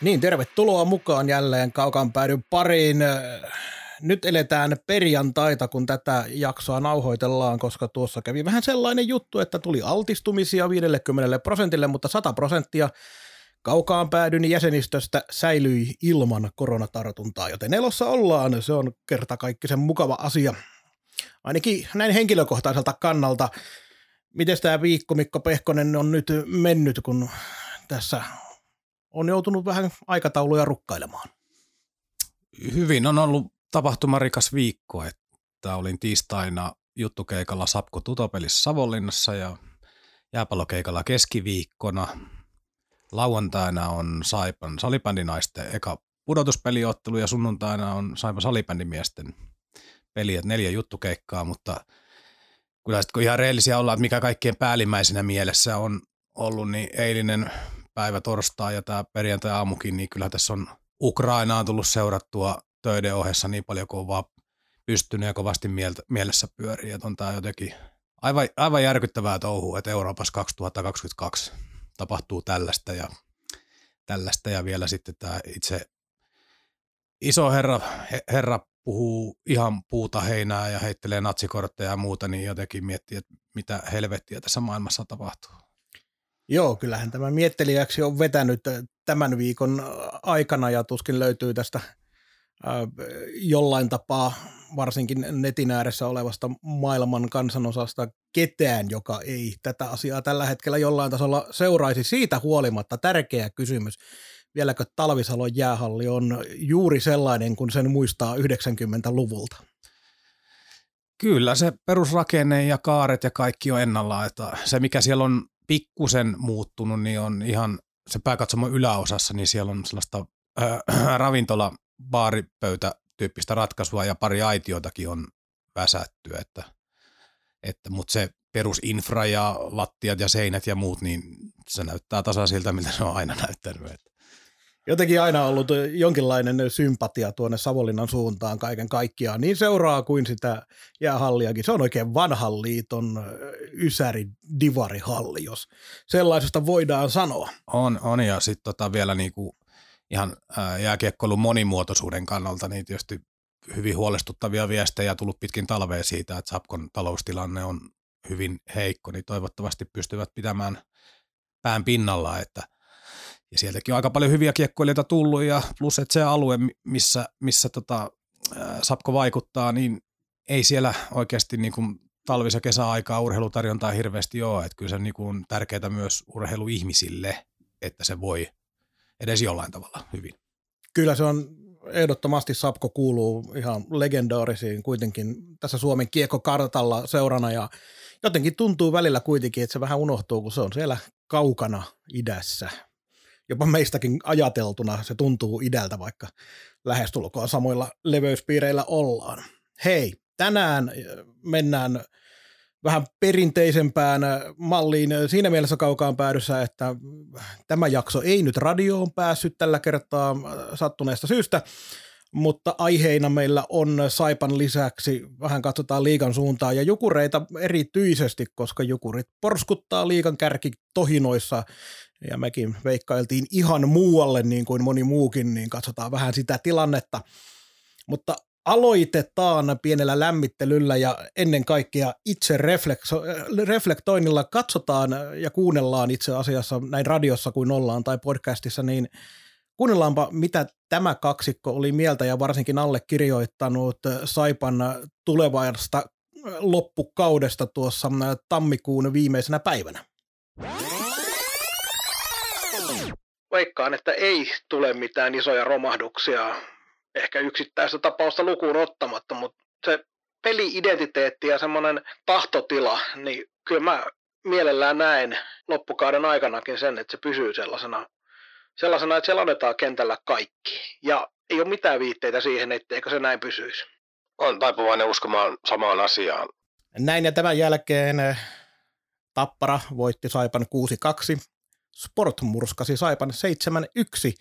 Niin, tervetuloa mukaan jälleen Kaukaan päädyn pariin. Nyt eletään perjantaita, kun tätä jaksoa nauhoitellaan, koska tuossa kävi vähän sellainen juttu, että tuli altistumisia 50 prosentille, mutta 100 prosenttia kaukaan päädyn jäsenistöstä säilyi ilman koronatartuntaa, joten elossa ollaan. Se on kertakaikkisen mukava asia. Ainakin näin henkilökohtaiselta kannalta. Miten tämä viikko Mikko Pehkonen on nyt mennyt, kun tässä on joutunut vähän aikatauluja rukkailemaan? Hyvin on ollut tapahtumarikas viikko, että olin tiistaina juttukeikalla Sapko Tutopelissä Savonlinnassa ja jääpallokeikalla keskiviikkona. Lauantaina on Saipan salibändinaisten eka pudotuspeliottelu ja sunnuntaina on Saipan salibändimiesten peli, että neljä juttukeikkaa, mutta kyllä sitten kun ihan reellisiä ollaan, että mikä kaikkien päällimmäisenä mielessä on ollut, niin eilinen päivä torstai ja tämä perjantai-aamukin, niin kyllä tässä on Ukrainaan tullut seurattua töiden ohessa niin paljon kuin on vaan pystynyt ja kovasti mieltä, mielessä pyörii. Että on tämä jotenkin aivan, aivan järkyttävää touhua, että Euroopassa 2022 tapahtuu tällaista ja, tällaista ja vielä sitten tämä itse iso herra, herra puhuu ihan puuta heinää ja heittelee natsikortteja ja muuta, niin jotenkin miettii, että mitä helvettiä tässä maailmassa tapahtuu. Joo, kyllähän tämä miettelijäksi on vetänyt tämän viikon aikana ja tuskin löytyy tästä jollain tapaa varsinkin netin ääressä olevasta maailman kansanosasta ketään, joka ei tätä asiaa tällä hetkellä jollain tasolla seuraisi. Siitä huolimatta tärkeä kysymys, vieläkö Talvisalon jäähalli on juuri sellainen, kun sen muistaa 90-luvulta? Kyllä, se perusrakenne ja kaaret ja kaikki on ennallaan. Se, mikä siellä on pikkusen muuttunut, niin on ihan se pääkatsomo yläosassa, niin siellä on sellaista äh, ravintola baaripöytä tyyppistä ratkaisua ja pari aitiotakin on väsätty, että, että, mutta se perusinfra ja lattiat ja seinät ja muut, niin se näyttää tasaisilta, miltä se on aina näyttänyt. Että. Jotenkin aina ollut jonkinlainen sympatia tuonne Savonlinnan suuntaan kaiken kaikkiaan, niin seuraa kuin sitä jäähalliakin. Se on oikein vanhan liiton ysäri divarihalli, jos sellaisesta voidaan sanoa. On, on ja sitten tota vielä niinku ihan jääkiekkoilun monimuotoisuuden kannalta, niin tietysti hyvin huolestuttavia viestejä tullut pitkin talvea siitä, että Sapkon taloustilanne on hyvin heikko, niin toivottavasti pystyvät pitämään pään pinnalla, että ja sieltäkin on aika paljon hyviä kiekkoilijoita tullut ja plus, että se alue, missä, missä tota, Sapko vaikuttaa, niin ei siellä oikeasti niin kuin talvis- ja kesäaikaa urheilutarjontaa hirveästi ole, että kyllä se niin kuin on tärkeää myös urheiluihmisille, että se voi edes jollain tavalla hyvin. Kyllä se on ehdottomasti Sapko kuuluu ihan legendaarisiin kuitenkin tässä Suomen kiekkokartalla seurana ja jotenkin tuntuu välillä kuitenkin, että se vähän unohtuu, kun se on siellä kaukana idässä. Jopa meistäkin ajateltuna se tuntuu idältä, vaikka lähestulkoon samoilla leveyspiireillä ollaan. Hei, tänään mennään vähän perinteisempään malliin siinä mielessä kaukaan päädyssä, että tämä jakso ei nyt radioon päässyt tällä kertaa sattuneesta syystä, mutta aiheina meillä on Saipan lisäksi, vähän katsotaan liikan suuntaan ja jukureita erityisesti, koska jukurit porskuttaa liikan kärki tohinoissa ja mekin veikkailtiin ihan muualle niin kuin moni muukin, niin katsotaan vähän sitä tilannetta. Mutta aloitetaan pienellä lämmittelyllä ja ennen kaikkea itse reflektoinnilla katsotaan ja kuunnellaan itse asiassa näin radiossa kuin ollaan tai podcastissa, niin kuunnellaanpa mitä tämä kaksikko oli mieltä ja varsinkin allekirjoittanut Saipan tulevasta loppukaudesta tuossa tammikuun viimeisenä päivänä. Veikkaan, että ei tule mitään isoja romahduksia ehkä yksittäistä tapausta lukuun ottamatta, mutta se peli-identiteetti ja semmoinen tahtotila, niin kyllä mä mielellään näen loppukauden aikanakin sen, että se pysyy sellaisena, sellaisena että siellä annetaan kentällä kaikki. Ja ei ole mitään viitteitä siihen, etteikö se näin pysyisi. On taipuvainen uskomaan samaan asiaan. Näin ja tämän jälkeen eh, Tappara voitti Saipan 6-2. Sport murskasi Saipan 7-1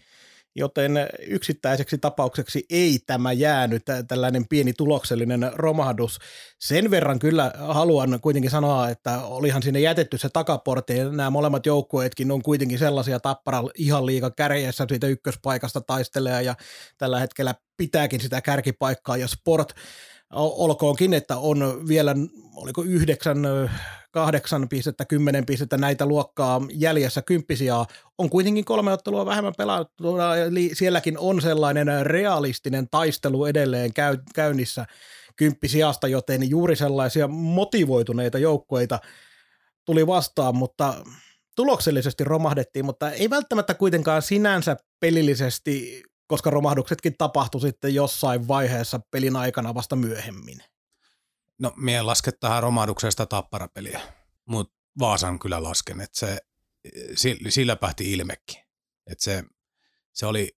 joten yksittäiseksi tapaukseksi ei tämä jäänyt tällainen pieni tuloksellinen romahdus. Sen verran kyllä haluan kuitenkin sanoa, että olihan sinne jätetty se takaportti, nämä molemmat joukkueetkin on kuitenkin sellaisia tappara ihan liiga kärjessä siitä ykköspaikasta taistelee, ja tällä hetkellä pitääkin sitä kärkipaikkaa, ja Sport olkoonkin, että on vielä, oliko yhdeksän, kahdeksan pistettä, kymmenen pistettä näitä luokkaa jäljessä kymppisiä, on kuitenkin kolme ottelua vähemmän pelattuna, eli sielläkin on sellainen realistinen taistelu edelleen käy, käynnissä kymppisiasta, joten juuri sellaisia motivoituneita joukkoita tuli vastaan, mutta tuloksellisesti romahdettiin, mutta ei välttämättä kuitenkaan sinänsä pelillisesti koska romahduksetkin tapahtui sitten jossain vaiheessa pelin aikana vasta myöhemmin. No, mie laske tähän romahduksesta tapparapeliä, mutta Vaasan kyllä lasken, että se, sillä päähti ilmekin. Että se, se oli,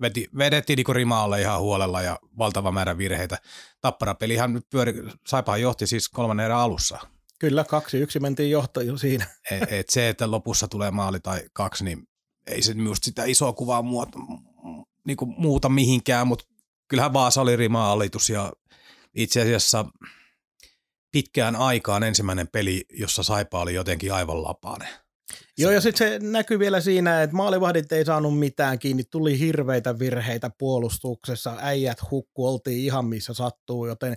veti, vedettiin niinku rimaalle ihan huolella ja valtava määrä virheitä. Tapparapelihan nyt pyöri, Saipahan johti siis kolmannen erän alussa. Kyllä, kaksi yksi mentiin johtaja siinä. Et, et se, että lopussa tulee maali tai kaksi, niin ei se minusta sitä isoa kuvaa muoto, niin kuin muuta mihinkään, mutta kyllähän Vaasa oli rima-alitus ja itse asiassa pitkään aikaan ensimmäinen peli, jossa Saipa oli jotenkin aivan lapainen. Joo, ja sitten se näkyy vielä siinä, että maalivahdit ei saanut mitään kiinni, tuli hirveitä virheitä puolustuksessa, äijät hukku, oltiin ihan missä sattuu, joten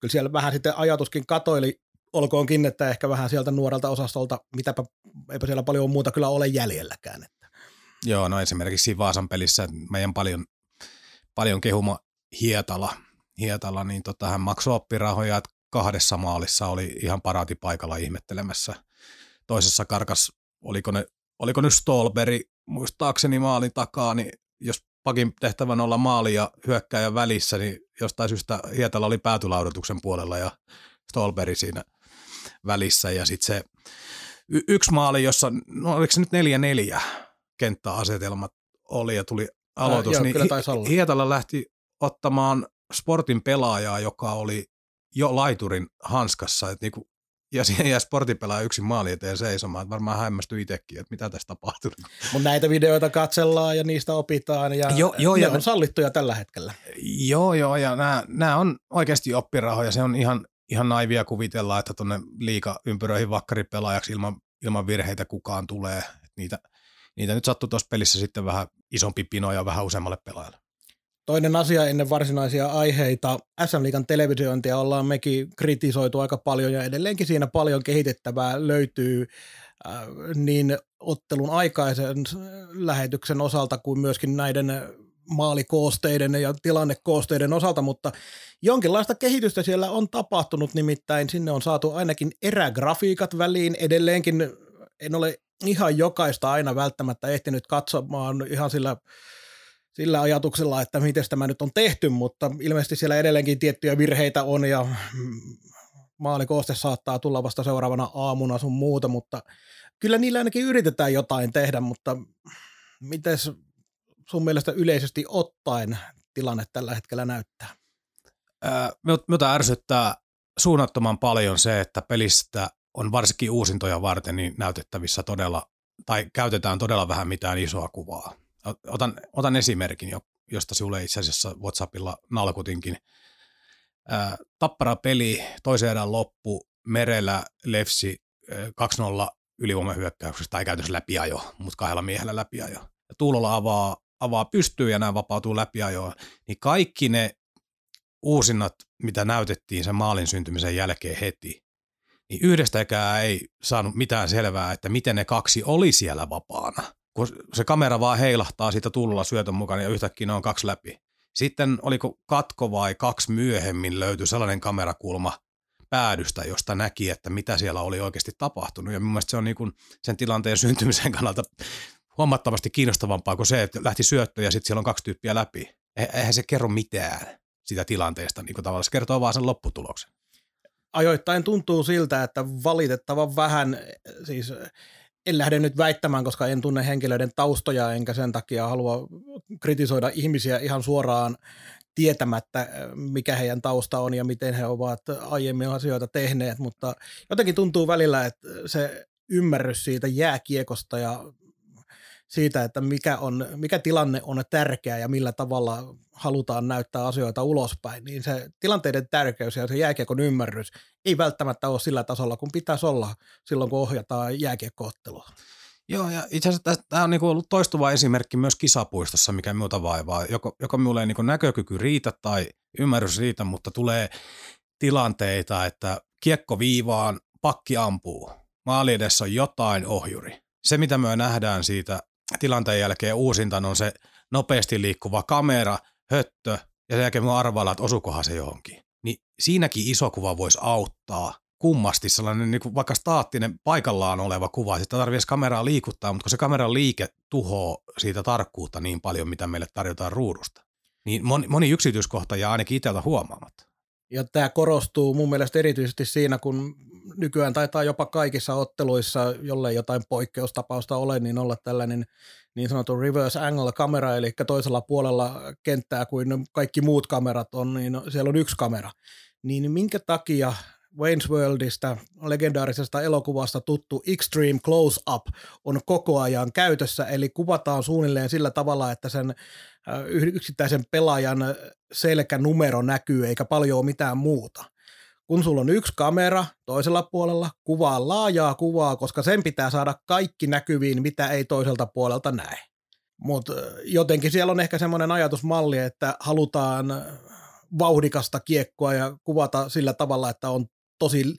kyllä siellä vähän sitten ajatuskin katoili, olkoonkin, että ehkä vähän sieltä nuorelta osastolta, mitäpä, eipä siellä paljon muuta kyllä ole jäljelläkään. Joo, no esimerkiksi Vaasan pelissä meidän paljon, paljon kehuma Hietala, Hietala niin tota, hän maksoi oppirahoja, että kahdessa maalissa oli ihan paraati paikalla ihmettelemässä. Toisessa karkas, oliko ne, oliko nyt Stolberi, muistaakseni maalin takaa, niin jos pakin tehtävän olla maali ja hyökkäjä välissä, niin jostain syystä Hietala oli päätylaudotuksen puolella ja Stolberi siinä välissä. Ja sitten se y- yksi maali, jossa, no oliko se nyt neljä neljä, kenttäasetelmat oli ja tuli aloitus, Ää, joo, niin Hietala lähti ottamaan sportin pelaajaa, joka oli jo laiturin hanskassa, että niinku, ja siihen jää sportin pelaaja yksin maali eteen seisomaan, että varmaan hämmästyi itsekin, että mitä tässä tapahtuu. Mutta näitä videoita katsellaan ja niistä opitaan ja jo, jo, ne ja, on sallittuja tällä hetkellä. Joo, joo, ja nämä on oikeasti oppirahoja, se on ihan, ihan naivia kuvitella, että tuonne liika ympyröihin vakkaripelaajaksi ilman, ilman virheitä kukaan tulee. Että niitä – niitä nyt sattui tuossa pelissä sitten vähän isompi pino ja vähän useammalle pelaajalle. Toinen asia ennen varsinaisia aiheita. SM Liigan televisiointia ollaan mekin kritisoitu aika paljon ja edelleenkin siinä paljon kehitettävää löytyy äh, niin ottelun aikaisen lähetyksen osalta kuin myöskin näiden maalikoosteiden ja tilannekoosteiden osalta, mutta jonkinlaista kehitystä siellä on tapahtunut, nimittäin sinne on saatu ainakin erägrafiikat väliin. Edelleenkin en ole ihan jokaista aina välttämättä ehtinyt katsomaan ihan sillä, sillä ajatuksella, että miten tämä nyt on tehty, mutta ilmeisesti siellä edelleenkin tiettyjä virheitä on ja maalikooste saattaa tulla vasta seuraavana aamuna sun muuta, mutta kyllä niillä ainakin yritetään jotain tehdä, mutta miten sun mielestä yleisesti ottaen tilanne tällä hetkellä näyttää? Mitä ärsyttää suunnattoman paljon se, että pelistä on varsinkin uusintoja varten niin näytettävissä todella, tai käytetään todella vähän mitään isoa kuvaa. Otan, otan esimerkin, josta sinulle itse asiassa WhatsAppilla nalkutinkin. Tappara peli, toisen erän loppu, merellä Lefsi 2-0 ylivoimahyökkäyksestä, tai käytössä läpiajo, mutta kahdella miehellä läpiajo. Ja Tuulola avaa, avaa pystyy ja nämä vapautuu läpiajoon. Niin kaikki ne uusinnat, mitä näytettiin sen maalin syntymisen jälkeen heti, niin yhdestäkään ei saanut mitään selvää, että miten ne kaksi oli siellä vapaana. Kun se kamera vaan heilahtaa siitä tullulla syötön mukana ja yhtäkkiä ne on kaksi läpi. Sitten oliko katko vai kaksi myöhemmin löytyi sellainen kamerakulma päädystä, josta näki, että mitä siellä oli oikeasti tapahtunut. Ja mielestäni se on niin kuin sen tilanteen syntymisen kannalta huomattavasti kiinnostavampaa kuin se, että lähti syöttö ja sitten siellä on kaksi tyyppiä läpi. Eihän se kerro mitään sitä tilanteesta, niin kuin tavallaan se kertoo vaan sen lopputuloksen ajoittain tuntuu siltä, että valitettavan vähän siis en lähde nyt väittämään, koska en tunne henkilöiden taustoja, enkä sen takia halua kritisoida ihmisiä ihan suoraan tietämättä, mikä heidän tausta on ja miten he ovat aiemmin asioita tehneet, mutta jotenkin tuntuu välillä, että se ymmärrys siitä jääkiekosta ja siitä, että mikä, on, mikä tilanne on tärkeä ja millä tavalla halutaan näyttää asioita ulospäin, niin se tilanteiden tärkeys ja se jääkiekon ymmärrys ei välttämättä ole sillä tasolla, kun pitäisi olla silloin, kun ohjataan jääkiekkoottelua. Joo, ja itse asiassa tämä on niinku ollut toistuva esimerkki myös kisapuistossa, mikä muuta vaivaa. Joko, joko minulle ei niinku näkökyky riitä tai ymmärrys riitä, mutta tulee tilanteita, että kiekko viivaan, pakki ampuu. Maali edessä on jotain ohjuri. Se, mitä me nähdään siitä tilanteen jälkeen uusinta on se nopeasti liikkuva kamera, höttö, ja sen jälkeen me arvaillaan, että osukohan se johonkin. Niin siinäkin iso kuva voisi auttaa kummasti sellainen niin kuin vaikka staattinen paikallaan oleva kuva. Sitä tarvitsisi kameraa liikuttaa, mutta kun se kameran liike tuhoaa siitä tarkkuutta niin paljon, mitä meille tarjotaan ruudusta. Niin moni, moni yksityiskohta jää ainakin itseltä huomaamatta. Ja tämä korostuu mun mielestä erityisesti siinä, kun nykyään taitaa jopa kaikissa otteluissa, jollei jotain poikkeustapausta ole, niin olla tällainen niin sanottu reverse angle kamera, eli toisella puolella kenttää kuin kaikki muut kamerat on, niin siellä on yksi kamera. Niin minkä takia Wayne's Worldista, legendaarisesta elokuvasta tuttu Extreme Close-Up on koko ajan käytössä, eli kuvataan suunnilleen sillä tavalla, että sen yksittäisen pelaajan selkänumero näkyy, eikä paljon mitään muuta. Kun sulla on yksi kamera toisella puolella, kuvaa laajaa kuvaa, koska sen pitää saada kaikki näkyviin, mitä ei toiselta puolelta näe. Mutta jotenkin siellä on ehkä semmoinen ajatusmalli, että halutaan vauhdikasta kiekkoa ja kuvata sillä tavalla, että on tosi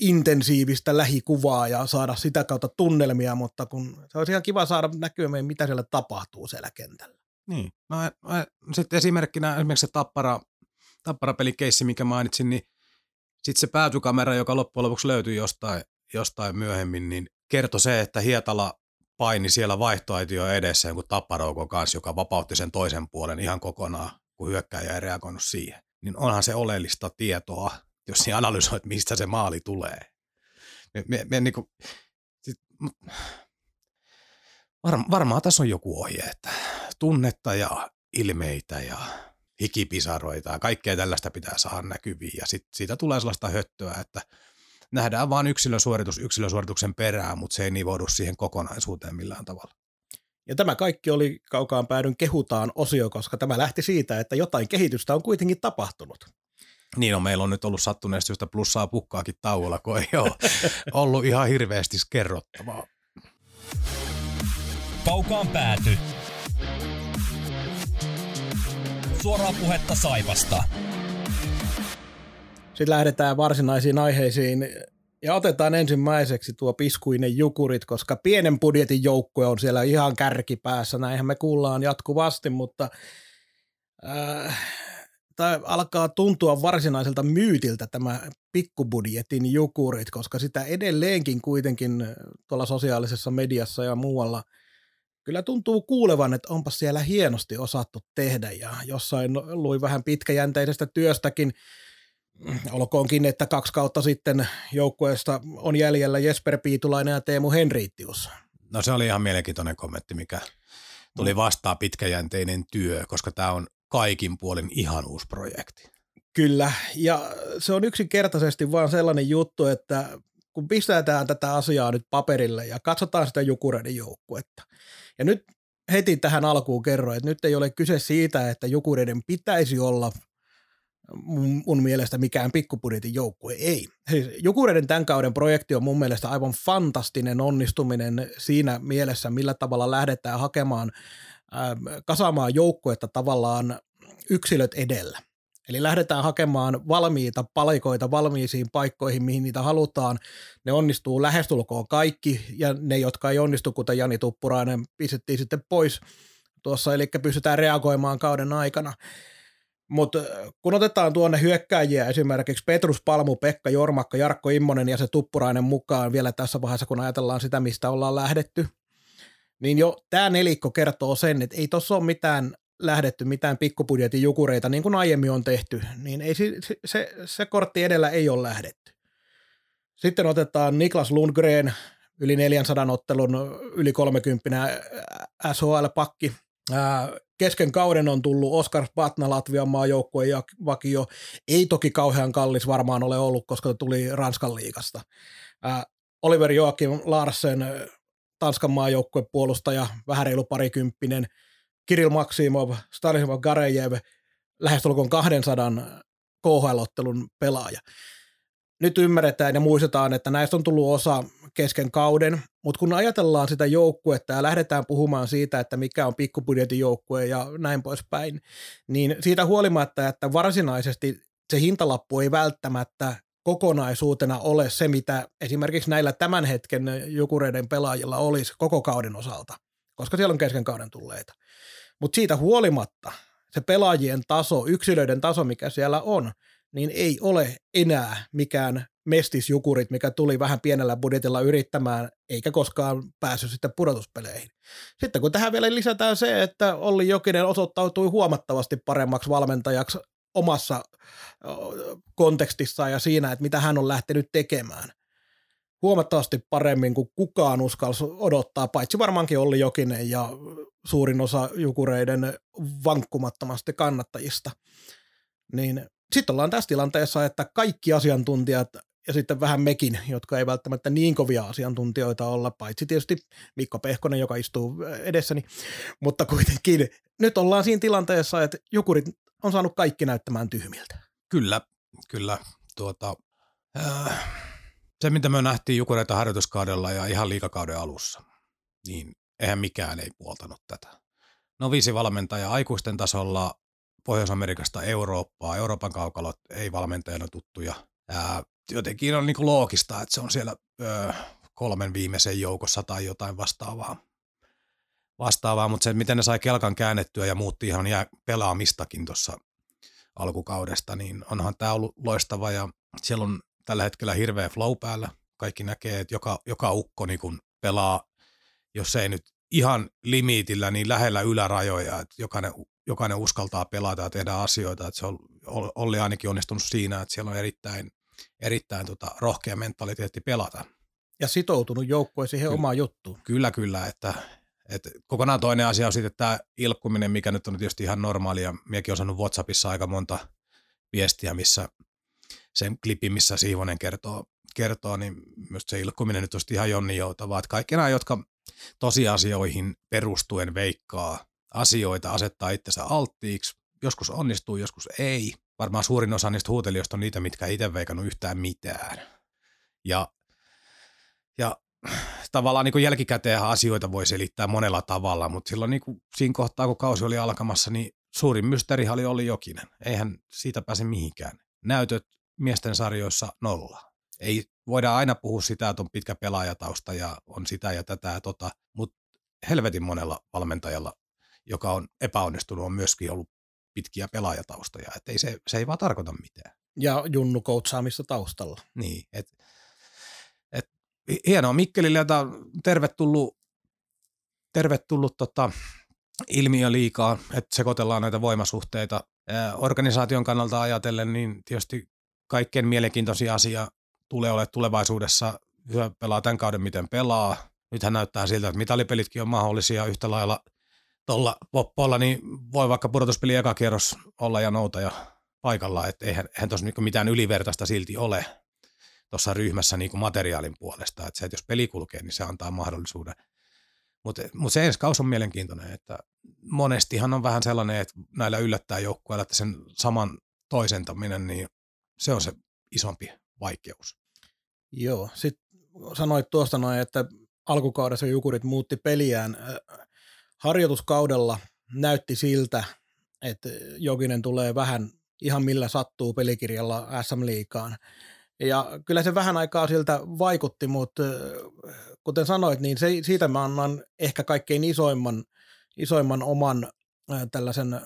intensiivistä lähikuvaa ja saada sitä kautta tunnelmia, mutta kun se olisi ihan kiva saada näkymään, mitä siellä tapahtuu siellä kentällä. Niin. Mä, mä, sitten esimerkkinä esimerkiksi se tappara, tappara-pelikeissi, mikä mainitsin, niin sitten se päätykamera, joka loppujen lopuksi löytyi jostain, jostain myöhemmin, niin kertoi se, että Hietala paini siellä vaihtoaitio edessä kun tapparoukon kanssa, joka vapautti sen toisen puolen ihan kokonaan, kun hyökkäjä ei reagoinut siihen. Niin onhan se oleellista tietoa jos sinä analysoit, mistä se maali tulee. Me, me, me niin kuin, sit, var, varmaan tässä on joku ohje, että tunnetta ja ilmeitä ja hikipisaroita ja kaikkea tällaista pitää saada näkyviin ja sit siitä tulee sellaista höttöä, että nähdään vain yksilösuoritus yksilösuorituksen perään, mutta se ei nivoudu siihen kokonaisuuteen millään tavalla. Ja tämä kaikki oli kaukaan päädyn kehutaan osio, koska tämä lähti siitä, että jotain kehitystä on kuitenkin tapahtunut. Niin on, meillä on nyt ollut sattuneesti syystä plussaa pukkaakin tauolla, kun ei ole ollut ihan hirveästi kerrottavaa. Kaukaan pääty. Suoraa puhetta Saipasta. Sitten lähdetään varsinaisiin aiheisiin ja otetaan ensimmäiseksi tuo piskuinen jukurit, koska pienen budjetin joukkue on siellä ihan kärkipäässä. Näinhän me kuullaan jatkuvasti, mutta äh, tai alkaa tuntua varsinaiselta myytiltä tämä pikkubudjetin jukurit, koska sitä edelleenkin kuitenkin tuolla sosiaalisessa mediassa ja muualla kyllä tuntuu kuulevan, että onpa siellä hienosti osattu tehdä ja jossain lui vähän pitkäjänteisestä työstäkin, olkoonkin, että kaksi kautta sitten joukkueesta on jäljellä Jesper Piitulainen ja Teemu Henriittius. No se oli ihan mielenkiintoinen kommentti, mikä tuli vastaan pitkäjänteinen työ, koska tämä on kaikin puolin ihan uusi projekti. Kyllä, ja se on yksinkertaisesti vaan sellainen juttu, että kun pistetään tätä asiaa nyt paperille ja katsotaan sitä Jukureiden joukkuetta, ja nyt heti tähän alkuun kerroin, että nyt ei ole kyse siitä, että Jukureiden pitäisi olla mun, mun mielestä mikään pikkupudjetin joukkue. Ei. Siis Jukureiden tämän kauden projekti on mun mielestä aivan fantastinen onnistuminen siinä mielessä, millä tavalla lähdetään hakemaan Ähm, kasaamaan joukkuetta tavallaan yksilöt edellä. Eli lähdetään hakemaan valmiita palikoita valmiisiin paikkoihin, mihin niitä halutaan. Ne onnistuu lähestulkoon kaikki, ja ne, jotka ei onnistu, kuten Jani Tuppurainen, pistettiin sitten pois tuossa, eli pystytään reagoimaan kauden aikana. Mutta äh, kun otetaan tuonne hyökkääjiä, esimerkiksi Petrus Palmu, Pekka Jormakka, Jarkko Immonen ja se Tuppurainen mukaan vielä tässä vaiheessa, kun ajatellaan sitä, mistä ollaan lähdetty – niin jo tämä nelikko kertoo sen, että ei tuossa ole mitään lähdetty, mitään pikkupudjetin jukureita, niin kuin aiemmin on tehty, niin ei se, se, se kortti edellä ei ole lähdetty. Sitten otetaan Niklas Lundgren, yli 400 ottelun yli 30 SHL-pakki. Kesken kauden on tullut Oskar Patna Latvian maajoukkueen ja vakio. Ei toki kauhean kallis varmaan ole ollut, koska tuli Ranskan liigasta. Oliver Joakim Larsen, Tanskan maajoukkueen puolustaja, vähän reilu parikymppinen. Kirill Maksimov, Stanislav Garejev, lähestulkoon 200 KHL-ottelun pelaaja nyt ymmärretään ja muistetaan, että näistä on tullut osa kesken kauden, mutta kun ajatellaan sitä joukkuetta ja lähdetään puhumaan siitä, että mikä on pikkubudjetin joukkue ja näin poispäin, niin siitä huolimatta, että varsinaisesti se hintalappu ei välttämättä kokonaisuutena ole se, mitä esimerkiksi näillä tämän hetken jukureiden pelaajilla olisi koko kauden osalta, koska siellä on kesken kauden tulleita. Mutta siitä huolimatta se pelaajien taso, yksilöiden taso, mikä siellä on, niin ei ole enää mikään mestisjukurit, mikä tuli vähän pienellä budjetilla yrittämään, eikä koskaan päässyt sitten pudotuspeleihin. Sitten kun tähän vielä lisätään se, että Olli Jokinen osoittautui huomattavasti paremmaksi valmentajaksi omassa kontekstissaan ja siinä, että mitä hän on lähtenyt tekemään. Huomattavasti paremmin kuin kukaan uskalsi odottaa, paitsi varmaankin Olli Jokinen ja suurin osa jukureiden vankkumattomasti kannattajista. Niin sitten ollaan tässä tilanteessa, että kaikki asiantuntijat ja sitten vähän mekin, jotka ei välttämättä niin kovia asiantuntijoita olla, paitsi tietysti Mikko Pehkonen, joka istuu edessäni, mutta kuitenkin nyt ollaan siinä tilanteessa, että jukurit on saanut kaikki näyttämään tyhmiltä. Kyllä, kyllä. Tuota, äh, se, mitä me nähtiin jukureita harjoituskaudella ja ihan liikakauden alussa, niin eihän mikään ei puoltanut tätä. No viisi valmentaja aikuisten tasolla Pohjois-Amerikasta Eurooppaa. Euroopan kaukalot ei valmentajana tuttuja. Ää, jotenkin on niin loogista, että se on siellä ö, kolmen viimeisen joukossa tai jotain vastaavaa. vastaavaa mutta se, miten ne sai kelkan käännettyä ja muutti ihan jää pelaamistakin tuossa alkukaudesta, niin onhan tämä ollut loistava ja siellä on tällä hetkellä hirveä flow päällä. Kaikki näkee, että joka, joka ukko niin kun pelaa, jos ei nyt ihan limitillä, niin lähellä ylärajoja, että jokainen jokainen uskaltaa pelata ja tehdä asioita. Että se on Olli ainakin onnistunut siinä, että siellä on erittäin, erittäin tota, rohkea mentaliteetti pelata. Ja sitoutunut joukkue siihen kyllä, omaan juttuun. Kyllä, kyllä. Että, että kokonaan toinen asia on sitten tämä ilkkuminen, mikä nyt on tietysti ihan normaalia. Miekin on saanut WhatsAppissa aika monta viestiä, missä sen klipin, missä Siivonen kertoo, kertoo niin myös se ilkkuminen nyt on ihan jonni joutavaa. Että kaikki nämä, jotka tosiasioihin perustuen veikkaa asioita, asettaa itsensä alttiiksi. Joskus onnistuu, joskus ei. Varmaan suurin osa niistä huutelijoista on niitä, mitkä ei itse veikannut yhtään mitään. Ja, ja tavallaan niin jälkikäteen asioita voi selittää monella tavalla, mutta silloin niin kuin siinä kohtaa, kun kausi oli alkamassa, niin suurin mysteeri oli oli Jokinen. Eihän siitä pääse mihinkään. Näytöt miesten sarjoissa nolla. Ei voida aina puhua sitä, että on pitkä pelaajatausta ja on sitä ja tätä ja tota, mutta helvetin monella valmentajalla joka on epäonnistunut, on myöskin ollut pitkiä pelaajataustoja. Että ei se, se ei vaan tarkoita mitään. Ja Junnu koutsaamista taustalla. Niin, et, et, hienoa Mikkelille, jota tervetullut, tervetullut tota, ilmiö liikaa, että sekoitellaan näitä voimasuhteita. Organisaation kannalta ajatellen, niin tietysti kaikkein mielenkiintoisin asia tulee olemaan tulevaisuudessa, hyvä pelaa tämän kauden miten pelaa. Nythän näyttää siltä, että mitalipelitkin on mahdollisia yhtä lailla – tuolla poppoilla, niin voi vaikka pudotuspeli eka kierros olla ja nouta ja paikalla, että eihän, eihän tuossa niinku mitään ylivertaista silti ole tuossa ryhmässä niinku materiaalin puolesta, että se, että jos peli kulkee, niin se antaa mahdollisuuden. Mutta mut se ensi kaus on mielenkiintoinen, että monestihan on vähän sellainen, että näillä yllättää joukkueilla, että sen saman toisentaminen, niin se on se isompi vaikeus. Joo, sitten sanoit tuosta noin, että alkukaudessa Jukurit muutti peliään harjoituskaudella näytti siltä, että Jokinen tulee vähän ihan millä sattuu pelikirjalla SM Liikaan. Ja kyllä se vähän aikaa siltä vaikutti, mutta kuten sanoit, niin se, siitä mä annan ehkä kaikkein isoimman, isoimman oman tällaisen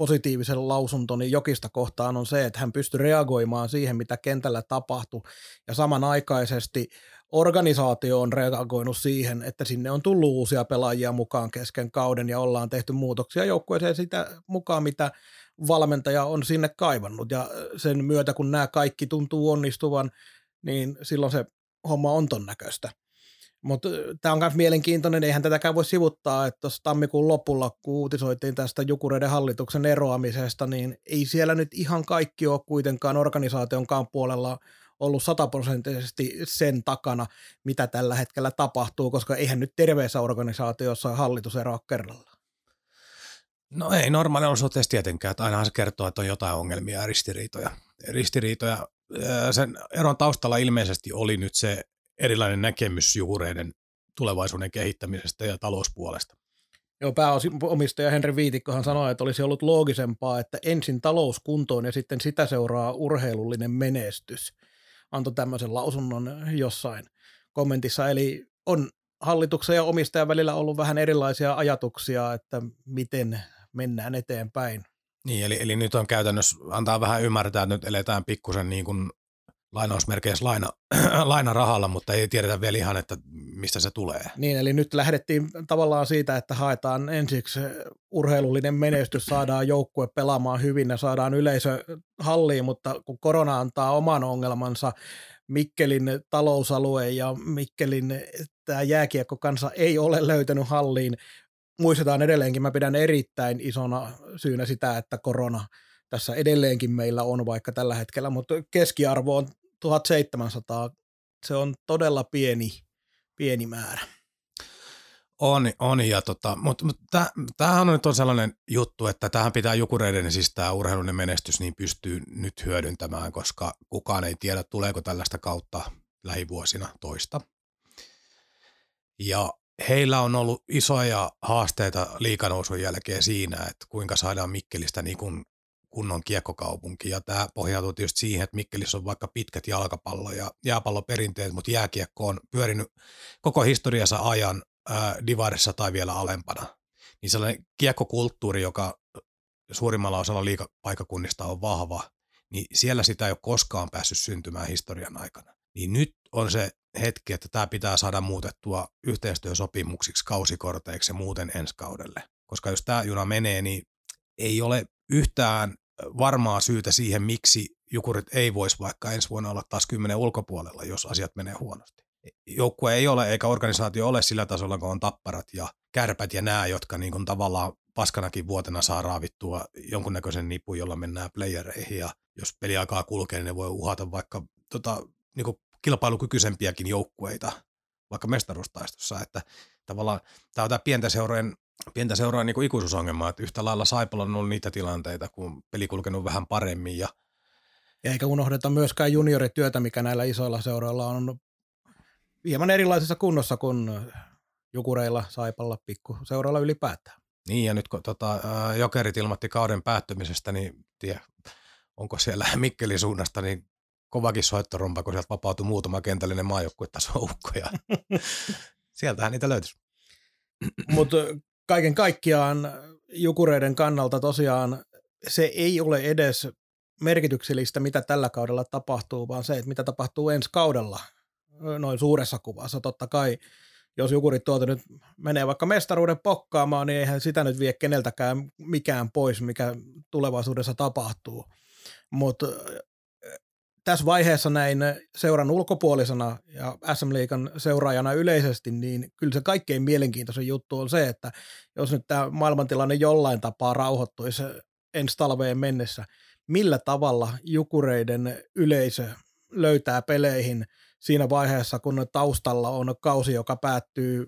positiivisen lausuntoni Jokista kohtaan on se, että hän pystyi reagoimaan siihen, mitä kentällä tapahtui, ja samanaikaisesti organisaatio on reagoinut siihen, että sinne on tullut uusia pelaajia mukaan kesken kauden ja ollaan tehty muutoksia joukkueeseen sitä mukaan, mitä valmentaja on sinne kaivannut ja sen myötä, kun nämä kaikki tuntuu onnistuvan, niin silloin se homma on ton näköistä. Mutta tämä on myös mielenkiintoinen, eihän tätäkään voi sivuttaa, että tuossa tammikuun lopulla, kun uutisoitiin tästä Jukureiden hallituksen eroamisesta, niin ei siellä nyt ihan kaikki ole kuitenkaan organisaationkaan puolella ollut sataprosenttisesti sen takana, mitä tällä hetkellä tapahtuu, koska eihän nyt terveessä organisaatiossa hallitus eroa kerralla. No ei normaali olosuhteessa tietenkään, että ainahan se kertoo, että on jotain ongelmia ja ristiriitoja. Ristiriitoja sen eron taustalla ilmeisesti oli nyt se erilainen näkemys juureiden tulevaisuuden kehittämisestä ja talouspuolesta. Joo, pääomistaja Henri Viitikkohan sanoi, että olisi ollut loogisempaa, että ensin talous kuntoon ja sitten sitä seuraa urheilullinen menestys. Antoi tämmöisen lausunnon jossain kommentissa. Eli on hallituksen ja omistajan välillä ollut vähän erilaisia ajatuksia, että miten mennään eteenpäin. Niin, eli, eli nyt on käytännössä, antaa vähän ymmärtää, että nyt eletään pikkusen niin kuin lainausmerkeissä laina, lainarahalla, mutta ei tiedetä vielä ihan, että mistä se tulee. Niin, eli nyt lähdettiin tavallaan siitä, että haetaan ensiksi urheilullinen menestys, saadaan joukkue pelaamaan hyvin ja saadaan yleisö halliin, mutta kun korona antaa oman ongelmansa, Mikkelin talousalue ja Mikkelin tämä jääkiekko kanssa ei ole löytänyt halliin. Muistetaan edelleenkin, mä pidän erittäin isona syynä sitä, että korona tässä edelleenkin meillä on vaikka tällä hetkellä, mutta keskiarvo on 1700, se on todella pieni, pieni määrä. On, on ja tota, mutta mut tämähän on nyt on sellainen juttu, että tähän pitää Jukureiden siis tämä menestys niin pystyy nyt hyödyntämään, koska kukaan ei tiedä, tuleeko tällaista kautta lähivuosina toista. Ja heillä on ollut isoja haasteita liikanousun jälkeen siinä, että kuinka saadaan Mikkelistä niin kuin kunnon kiekkokaupunki. Ja tämä pohjautuu tietysti siihen, että Mikkelissä on vaikka pitkät jalkapallo- ja jääpalloperinteet, mutta jääkiekko on pyörinyt koko historiansa ajan ää, divarissa tai vielä alempana. Niin sellainen kiekkokulttuuri, joka suurimmalla osalla liikapaikakunnista on vahva, niin siellä sitä ei ole koskaan päässyt syntymään historian aikana. Niin nyt on se hetki, että tämä pitää saada muutettua yhteistyösopimuksiksi, kausikorteiksi ja muuten ensi kaudelle. Koska jos tämä juna menee, niin ei ole yhtään varmaa syytä siihen, miksi Jukurit ei voisi vaikka ensi vuonna olla taas kymmenen ulkopuolella, jos asiat menee huonosti. Joukkue ei ole eikä organisaatio ole sillä tasolla, kun on tapparat ja kärpät ja nämä, jotka niin kuin tavallaan paskanakin vuotena saa raavittua jonkunnäköisen nipun, jolla mennään playereihin ja jos peliaikaa kulkee, niin ne voi uhata vaikka tota, niin kuin kilpailukykyisempiäkin joukkueita vaikka mestaruustaistossa, että tavallaan tämä on tämä pienten seurojen pientä seuraa niin ikuisuusongelmaa, että yhtä lailla Saipalla on ollut niitä tilanteita, kun peli kulkenut vähän paremmin. Ja, ja eikä unohdeta myöskään juniorityötä, mikä näillä isoilla seuroilla on hieman erilaisessa kunnossa kuin Jukureilla, Saipalla, pikku seuralla ylipäätään. Niin ja nyt kun tota, Jokerit ilmoitti kauden päättymisestä, niin tie, onko siellä Mikkelin suunnasta niin kovakin soittorumpa, kun sieltä vapautui muutama kentällinen maajoukkuetaso ja sieltähän niitä löytyisi. Mutta kaiken kaikkiaan Jukureiden kannalta tosiaan se ei ole edes merkityksellistä, mitä tällä kaudella tapahtuu, vaan se, että mitä tapahtuu ensi kaudella noin suuressa kuvassa. Totta kai, jos Jukurit tuolta nyt menee vaikka mestaruuden pokkaamaan, niin eihän sitä nyt vie keneltäkään mikään pois, mikä tulevaisuudessa tapahtuu. Mutta tässä vaiheessa näin seuran ulkopuolisena ja SM Liikan seuraajana yleisesti, niin kyllä se kaikkein mielenkiintoisin juttu on se, että jos nyt tämä maailmantilanne jollain tapaa rauhoittuisi ensi talveen mennessä, millä tavalla jukureiden yleisö löytää peleihin siinä vaiheessa, kun taustalla on kausi, joka päättyy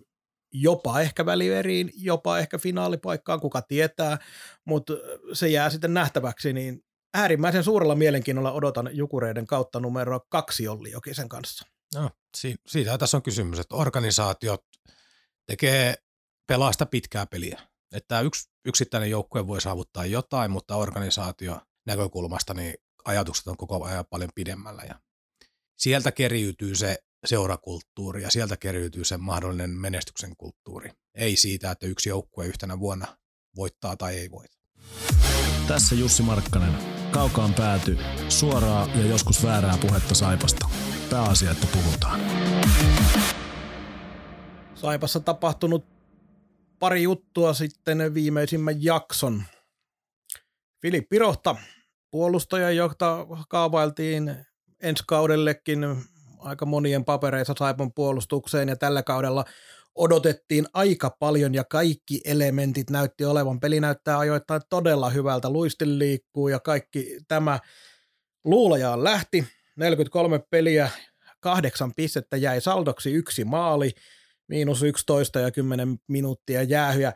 jopa ehkä väliveriin, jopa ehkä finaalipaikkaan, kuka tietää, mutta se jää sitten nähtäväksi, niin äärimmäisen suurella mielenkiinnolla odotan Jukureiden kautta numero kaksi Olli Jokisen kanssa. No, si- siitä tässä on kysymys, että organisaatiot tekee pelaasta pitkää peliä. Että yksi yksittäinen joukkue voi saavuttaa jotain, mutta organisaatio näkökulmasta niin ajatukset on koko ajan paljon pidemmällä. Ja sieltä keriytyy se seurakulttuuri ja sieltä keriytyy se mahdollinen menestyksen kulttuuri. Ei siitä, että yksi joukkue yhtenä vuonna voittaa tai ei voita. Tässä Jussi Markkanen. Kaukaan pääty, suoraa ja joskus väärää puhetta Saipasta. Pääasia, että puhutaan. Saipassa tapahtunut pari juttua sitten viimeisimmän jakson. Filippi Rohta, puolustaja, jota kaavailtiin ensi kaudellekin aika monien papereissa Saipon puolustukseen ja tällä kaudella odotettiin aika paljon ja kaikki elementit näytti olevan. Peli näyttää ajoittain todella hyvältä, luistin liikkuu ja kaikki tämä luulajaan lähti. 43 peliä, kahdeksan pistettä jäi saldoksi yksi maali, miinus 11 ja 10 minuuttia jäähyä.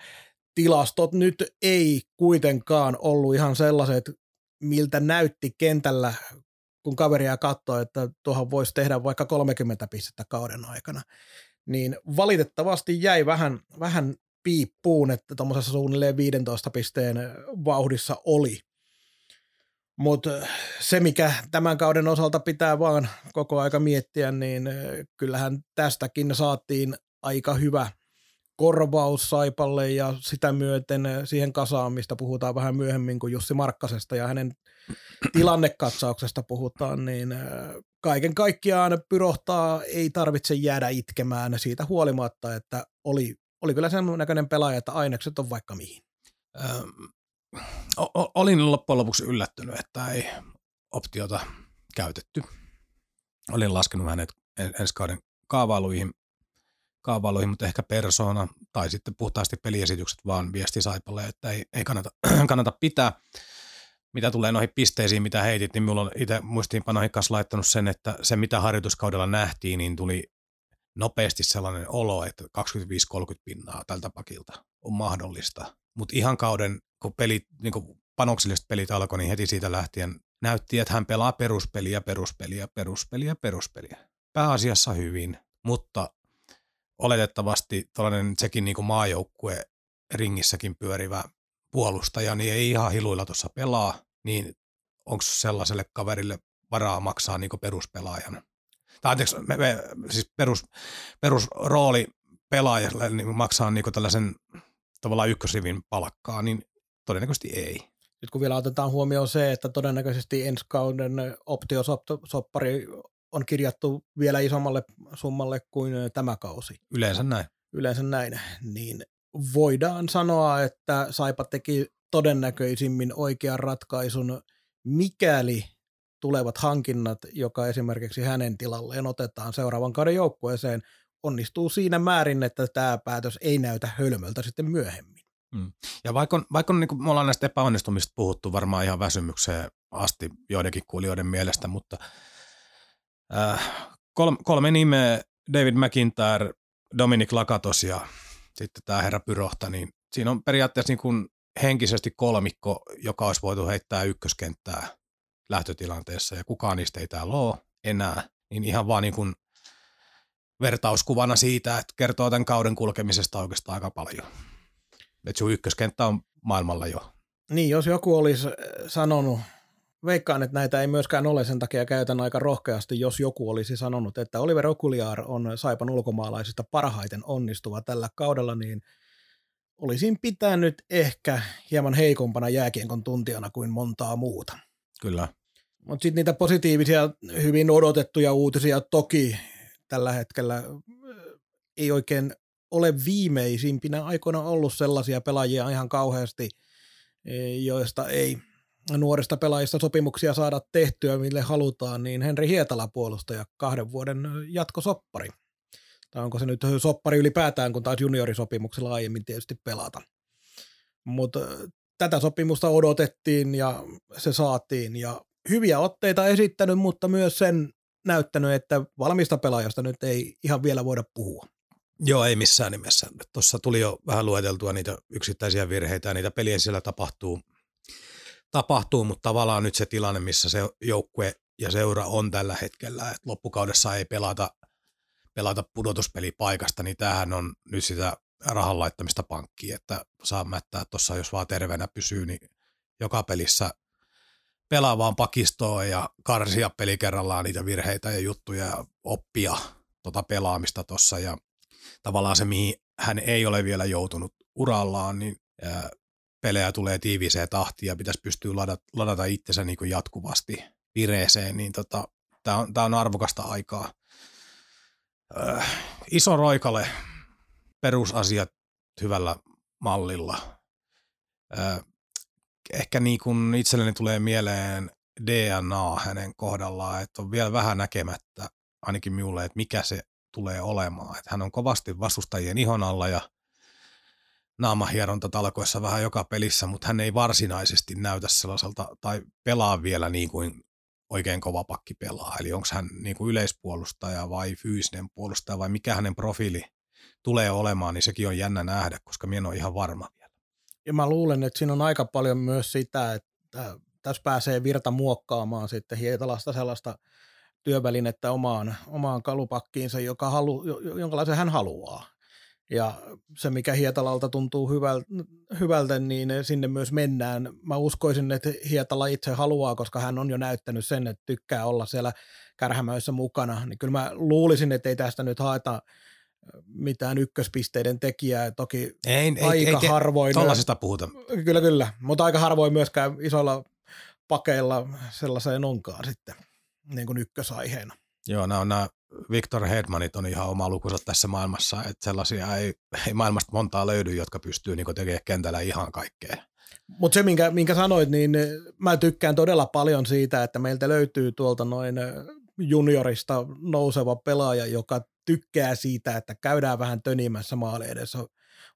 Tilastot nyt ei kuitenkaan ollut ihan sellaiset, miltä näytti kentällä, kun kaveria katsoi, että tuohon voisi tehdä vaikka 30 pistettä kauden aikana. Niin valitettavasti jäi vähän, vähän piippuun, että tuommoisessa suunnilleen 15 pisteen vauhdissa oli. Mutta se, mikä tämän kauden osalta pitää vaan koko aika miettiä, niin kyllähän tästäkin saatiin aika hyvä korvaus Saipalle ja sitä myöten siihen kasaan, mistä puhutaan vähän myöhemmin kuin Jussi Markkasesta ja hänen tilannekatsauksesta puhutaan, niin kaiken kaikkiaan pyrohtaa ei tarvitse jäädä itkemään siitä huolimatta, että oli, oli kyllä sen näköinen pelaaja, että ainekset on vaikka mihin. Ähm, olin loppujen lopuksi yllättynyt, että ei optiota käytetty. Olin laskenut hänet ensi kauden kaavailuihin, kaavailuihin, mutta ehkä persona tai sitten puhtaasti peliesitykset vaan viesti Saipalle, että ei, ei kannata, kannata pitää. Mitä tulee noihin pisteisiin, mitä heitit, niin minulla on itse muistiinpanoihin kanssa laittanut sen, että se mitä harjoituskaudella nähtiin, niin tuli nopeasti sellainen olo, että 25-30 pinnaa tältä pakilta on mahdollista. Mutta ihan kauden, kun pelit, niin kun panokselliset pelit alkoi, niin heti siitä lähtien näytti, että hän pelaa peruspeliä, peruspeliä, peruspeliä, peruspeliä. Pääasiassa hyvin, mutta oletettavasti tällainen sekin niin maajoukkue ringissäkin pyörivä puolustaja, niin ei ihan hiluilla tuossa pelaa, niin onko sellaiselle kaverille varaa maksaa niin peruspelaajan? Tai anteeksi, me, me, siis perus, perusrooli pelaajalle niin maksaa niin tällaisen tavallaan ykkösrivin palkkaa, niin todennäköisesti ei. Nyt kun vielä otetaan huomioon se, että todennäköisesti ensi kauden optiosoppari on kirjattu vielä isommalle summalle kuin tämä kausi. Yleensä näin. Yleensä näin, niin voidaan sanoa, että Saipa teki todennäköisimmin oikean ratkaisun, mikäli tulevat hankinnat, joka esimerkiksi hänen tilalleen otetaan seuraavan kauden joukkueeseen, onnistuu siinä määrin, että tämä päätös ei näytä hölmöltä sitten myöhemmin. Mm. Ja vaikka, vaikka niin kuin me ollaan näistä epäonnistumista puhuttu varmaan ihan väsymykseen asti joidenkin kuulijoiden mielestä, mutta äh, kolme, kolme nimeä, David McIntyre, Dominic Lakatos ja sitten tämä herra Pyrohta, niin siinä on periaatteessa niin kuin henkisesti kolmikko, joka olisi voitu heittää ykköskenttää lähtötilanteessa ja kukaan niistä ei täällä ole enää, niin ihan vaan niin kuin vertauskuvana siitä, että kertoo tämän kauden kulkemisesta oikeastaan aika paljon. Että sun ykköskenttä on maailmalla jo. Niin, jos joku olisi sanonut, veikkaan, että näitä ei myöskään ole, sen takia käytän aika rohkeasti, jos joku olisi sanonut, että Oliver Okuliar on Saipan ulkomaalaisista parhaiten onnistuva tällä kaudella, niin olisin pitänyt ehkä hieman heikompana jääkienkon tuntijana kuin montaa muuta. Kyllä. Mutta sitten niitä positiivisia, hyvin odotettuja uutisia toki tällä hetkellä ei oikein ole viimeisimpinä aikoina ollut sellaisia pelaajia ihan kauheasti, e, joista ei nuorista pelaajista sopimuksia saada tehtyä, mille halutaan, niin Henri Hietala puolustaja kahden vuoden jatkosoppari. Tai onko se nyt soppari ylipäätään, kun taas juniorisopimuksella aiemmin tietysti pelata. Mutta tätä sopimusta odotettiin ja se saatiin ja hyviä otteita esittänyt, mutta myös sen näyttänyt, että valmista pelaajasta nyt ei ihan vielä voida puhua. Joo, ei missään nimessä. Tuossa tuli jo vähän lueteltua niitä yksittäisiä virheitä ja niitä pelien siellä tapahtuu, tapahtuu, mutta tavallaan nyt se tilanne, missä se joukkue ja seura on tällä hetkellä, että loppukaudessa ei pelata, pelata pudotuspelipaikasta, niin tämähän on nyt sitä rahan laittamista pankkiin, että saa mättää tuossa, jos vaan terveenä pysyy, niin joka pelissä – pelaa vaan pakistoa ja karsia peli kerrallaan niitä virheitä ja juttuja ja oppia tota pelaamista tuossa ja tavallaan se, mihin hän ei ole vielä joutunut urallaan, niin pelejä tulee tiiviiseen tahtiin ja pitäisi pystyä ladata, ladata itsensä niin kuin jatkuvasti vireeseen, niin tota, tämä on, on arvokasta aikaa. Äh, iso roikale, perusasiat hyvällä mallilla. Äh, ehkä niin kuin itselleni tulee mieleen DNA hänen kohdallaan, että on vielä vähän näkemättä ainakin minulle, että mikä se tulee olemaan. Että hän on kovasti vastustajien ihon alla ja naamahieronta talkoissa vähän joka pelissä, mutta hän ei varsinaisesti näytä sellaiselta tai pelaa vielä niin kuin oikein kova pakki pelaa. Eli onko hän niin kuin yleispuolustaja vai fyysinen puolustaja vai mikä hänen profiili tulee olemaan, niin sekin on jännä nähdä, koska minä en ole ihan varma vielä. Ja mä luulen, että siinä on aika paljon myös sitä, että tässä pääsee virta muokkaamaan sitten Hietalasta sellaista työvälinettä omaan, omaan kalupakkiinsa, joka halu, jonkalaisen hän haluaa. Ja se, mikä Hietalalta tuntuu hyvältä, hyvältä, niin sinne myös mennään. Mä uskoisin, että Hietala itse haluaa, koska hän on jo näyttänyt sen, että tykkää olla siellä kärhämöissä mukana. Niin kyllä mä luulisin, että ei tästä nyt haeta mitään ykköspisteiden tekijää. Toki ei, aika ei, harvoin. Tuollaisesta puhuta. Kyllä, kyllä. Mutta aika harvoin myöskään isoilla pakeilla sellaiseen onkaan sitten niin kuin ykkösaiheena. Joo, nämä on nämä Victor Hedmanit on ihan oma lukunsa tässä maailmassa, että sellaisia ei, ei maailmasta montaa löydy, jotka pystyy niin tekemään kentällä ihan kaikkea. Mutta se, minkä, minkä sanoit, niin mä tykkään todella paljon siitä, että meiltä löytyy tuolta noin juniorista nouseva pelaaja, joka tykkää siitä, että käydään vähän tönimässä maali edessä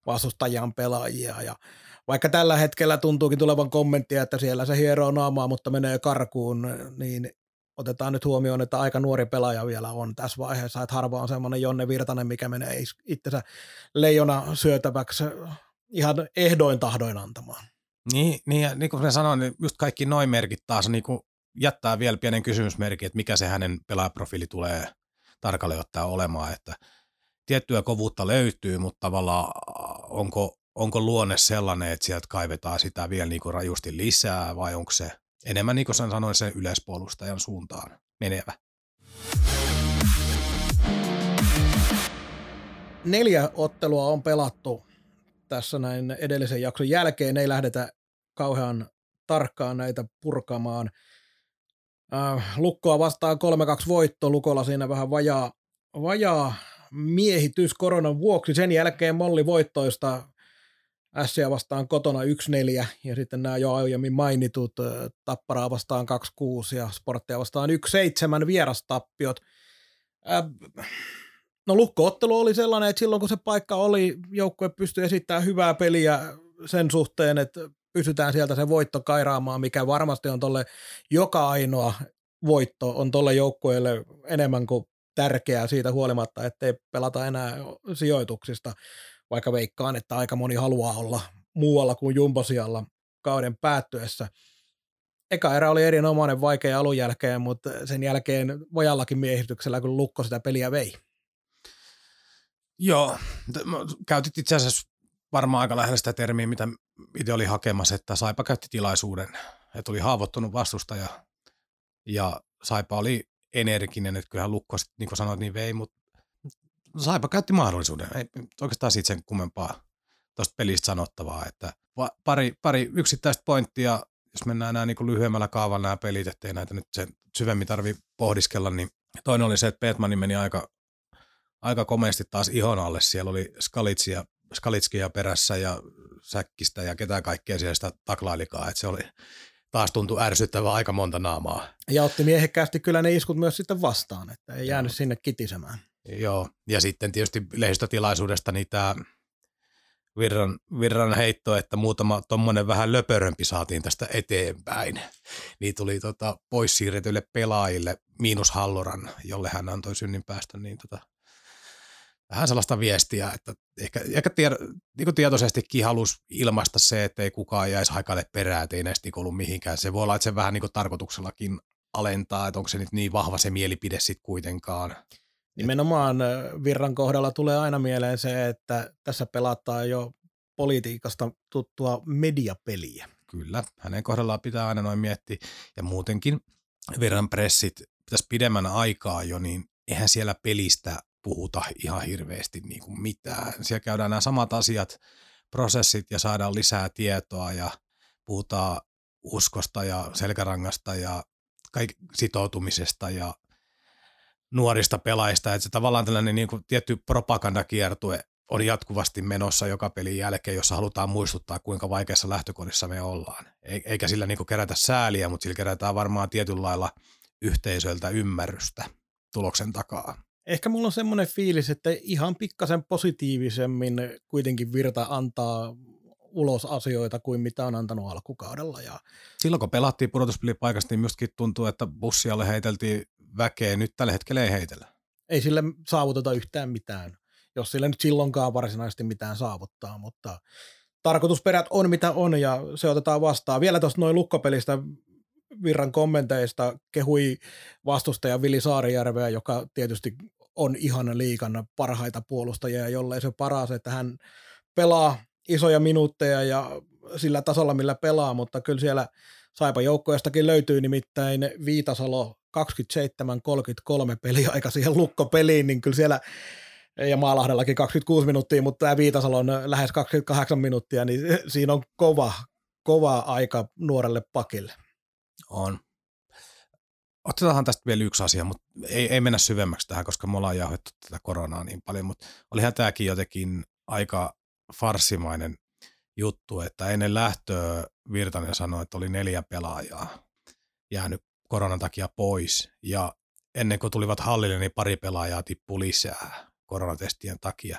vastustajan pelaajia ja vaikka tällä hetkellä tuntuukin tulevan kommenttia, että siellä se hieroo naamaa, mutta menee karkuun, niin otetaan nyt huomioon, että aika nuori pelaaja vielä on tässä vaiheessa, että harva on semmoinen Jonne Virtanen, mikä menee itsensä leijona syötäväksi ihan ehdoin tahdoin antamaan. Niin, niin, ja niin kuin sanoin, niin just kaikki noin merkit taas niin kuin jättää vielä pienen kysymysmerkin, että mikä se hänen pelaajaprofiili tulee tarkalleen ottaa olemaan, että tiettyä kovuutta löytyy, mutta tavallaan onko, onko luonne sellainen, että sieltä kaivetaan sitä vielä niin kuin rajusti lisää vai onko se enemmän niin kuin sanoin sen yleispuolustajan suuntaan menevä. Neljä ottelua on pelattu tässä näin edellisen jakson jälkeen. Ei lähdetä kauhean tarkkaan näitä purkamaan. Äh, Lukkoa vastaan 3-2 voitto. Lukolla siinä vähän vajaa, vajaa miehitys koronan vuoksi. Sen jälkeen Molli voittoista Ässiä vastaan kotona 1-4 ja sitten nämä jo aiemmin mainitut Tapparaa vastaan 2-6 ja Sporttia vastaan 1-7 vierastappiot. no lukkoottelu oli sellainen, että silloin kun se paikka oli, joukkue pystyi esittämään hyvää peliä sen suhteen, että pystytään sieltä se voitto kairaamaan, mikä varmasti on tolle joka ainoa voitto on tolle joukkueelle enemmän kuin tärkeää siitä huolimatta, ettei pelata enää sijoituksista vaikka veikkaan, että aika moni haluaa olla muualla kuin jumbosialla kauden päättyessä. Eka erä oli erinomainen vaikea alun jälkeen, mutta sen jälkeen vajallakin miehityksellä, kun Lukko sitä peliä vei. Joo, käytit itse asiassa varmaan aika lähellä sitä termiä, mitä itse oli hakemassa, että Saipa käytti tilaisuuden, että oli haavoittunut vastustaja ja Saipa oli energinen, että kyllähän Lukko, niin kuin sanoit, niin vei, mutta Saipa käytti mahdollisuuden. Ei oikeastaan siitä sen kummempaa tuosta pelistä sanottavaa, että pari, pari yksittäistä pointtia, jos mennään nämä niin lyhyemmällä kaavalla nämä pelit, ettei näitä nyt sen syvemmin tarvi pohdiskella, niin toinen oli se, että Petmani meni aika, aika komeasti taas ihon alle. Siellä oli Skalitsia, Skalitskiä perässä ja Säkkistä ja ketä kaikkea siellä sitä taklailikaa, että se oli taas tuntui ärsyttävää aika monta naamaa. Ja otti miehekkäästi kyllä ne iskut myös sitten vastaan, että ei jäänyt Joo. sinne kitisemään. Joo, ja sitten tietysti lehdistötilaisuudesta niin tämä virran, virran heitto, että muutama tuommoinen vähän löpörömpi saatiin tästä eteenpäin. Niin tuli tota, pois siirretyille pelaajille miinus Halloran, jolle hän antoi synnin päästä, niin tota, vähän sellaista viestiä, että ehkä, ehkä tied, niin tietoisestikin halusi ilmaista se, että ei kukaan jäisi haikalle perään, että ei näistä niin ollut mihinkään. Se voi olla, että se vähän niin tarkoituksellakin alentaa, että onko se nyt niin vahva se mielipide sitten kuitenkaan. Nimenomaan Virran kohdalla tulee aina mieleen se, että tässä pelataan jo politiikasta tuttua mediapeliä. Kyllä, hänen kohdallaan pitää aina noin miettiä. Ja muutenkin Virran pressit pitäisi pidemmän aikaa jo, niin eihän siellä pelistä puhuta ihan hirveästi niin kuin mitään. Siellä käydään nämä samat asiat, prosessit ja saadaan lisää tietoa ja puhutaan uskosta ja selkärangasta ja kaik- sitoutumisesta ja nuorista pelaajista, että se tavallaan tällainen niin kuin tietty propagandakiertue on jatkuvasti menossa joka pelin jälkeen, jossa halutaan muistuttaa, kuinka vaikeassa lähtökodissa me ollaan. Eikä sillä niin kerätä sääliä, mutta sillä kerätään varmaan tietyllä lailla yhteisöltä ymmärrystä. tuloksen takaa. Ehkä mulla on semmoinen fiilis, että ihan pikkasen positiivisemmin kuitenkin Virta antaa ulos asioita kuin mitä on antanut alkukaudella. Ja... Silloin kun pelattiin pudotuspelipaikasta, niin myöskin tuntuu, että bussialle heiteltiin väkeä. Nyt tällä hetkellä ei heitellä. Ei sille saavuteta yhtään mitään, jos sille nyt silloinkaan varsinaisesti mitään saavuttaa, mutta tarkoitusperät on mitä on ja se otetaan vastaan. Vielä tuosta noin lukkopelistä Virran kommenteista kehui vastustaja Vili Saarijärveä, joka tietysti on ihan liikan parhaita puolustajia, jollei se paras, että hän pelaa isoja minuutteja ja sillä tasolla, millä pelaa, mutta kyllä siellä Saipa joukkojastakin löytyy nimittäin Viitasalo 27-33 peliaika siihen lukkopeliin, niin kyllä siellä ja Maalahdellakin 26 minuuttia, mutta tämä Viitasalo on lähes 28 minuuttia, niin siinä on kova, kova aika nuorelle pakille. On. Otetaanhan tästä vielä yksi asia, mutta ei, ei mennä syvemmäksi tähän, koska me ollaan jauhettu tätä koronaa niin paljon, mutta olihan tämäkin jotenkin aika farsimainen juttu, että ennen lähtöä Virtanen sanoi, että oli neljä pelaajaa jäänyt koronan takia pois ja ennen kuin tulivat hallille, niin pari pelaajaa tippui lisää koronatestien takia.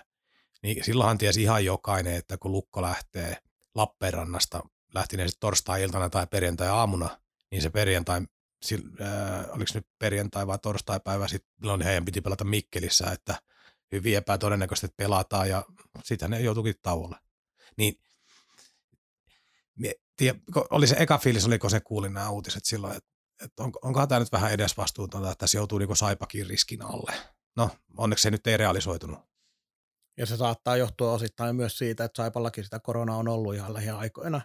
Niin silloinhan tiesi ihan jokainen, että kun Lukko lähtee Lappeenrannasta, lähti ne sitten torstai-iltana tai perjantai-aamuna, niin se perjantai, äh, oliko nyt perjantai vai torstai-päivä, sitten heidän piti pelata Mikkelissä, että hyvin epätodennäköisesti, että pelataan ja sitten ne joutuikin tauolle. Niin tiedä, oli se eka fiilis, oliko se kuulin nämä uutiset silloin, että, että on, onkohan tämä nyt vähän edesvastuutonta, että tässä joutuu niin saipakin riskin alle. No, onneksi se nyt ei realisoitunut. Ja se saattaa johtua osittain myös siitä, että Saipallakin sitä koronaa on ollut ihan lähiaikoina.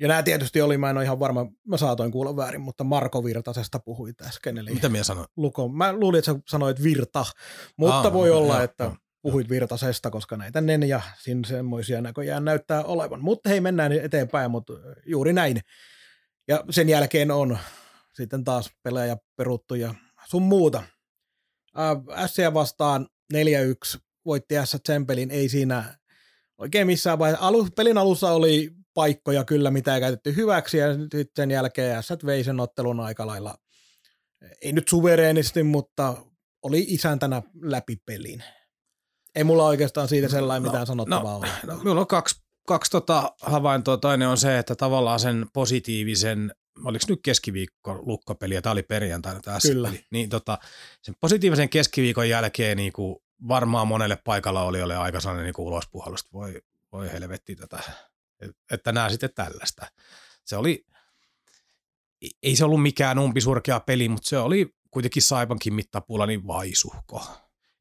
Ja nämä tietysti oli, mä en ole ihan varma, mä saatoin kuulla väärin, mutta Marko Virtasesta puhuit äsken. Eli Mitä minä sanoin? Luko. Mä luulin, että sä sanoit Virta, mutta Aa, voi olla, joo, että joo. puhuit Virtasesta, koska näitä nen ja sin semmoisia näköjään näyttää olevan. Mutta hei, mennään eteenpäin, mutta juuri näin. Ja sen jälkeen on sitten taas pelejä peruttu ja sun muuta. Äh, vastaan 4-1 voitti S Tsempelin, ei siinä oikein missään vaiheessa. Alu, pelin alussa oli paikkoja kyllä, mitä ei käytetty hyväksi, ja sitten sen jälkeen S vei sen ottelun aika lailla, ei nyt suvereenisti, mutta oli isäntänä läpi pelin. Ei mulla oikeastaan siitä sellainen no, mitään sanottavaa no, ole. No, minulla on kaksi, kaksi tota havaintoa. Toinen on se, että tavallaan sen positiivisen oliko nyt keskiviikko lukkopeli ja tämä oli perjantaina tämä Kyllä. Peli. Niin tota, sen positiivisen keskiviikon jälkeen niin kuin varmaan monelle paikalla oli, oli aika sellainen niin ulospuhallusta, voi, voi helvetti tätä, että nämä sitten tällaista. Se oli, ei se ollut mikään umpisurkea peli, mutta se oli kuitenkin Saipankin mittapuulla niin vaisuhko.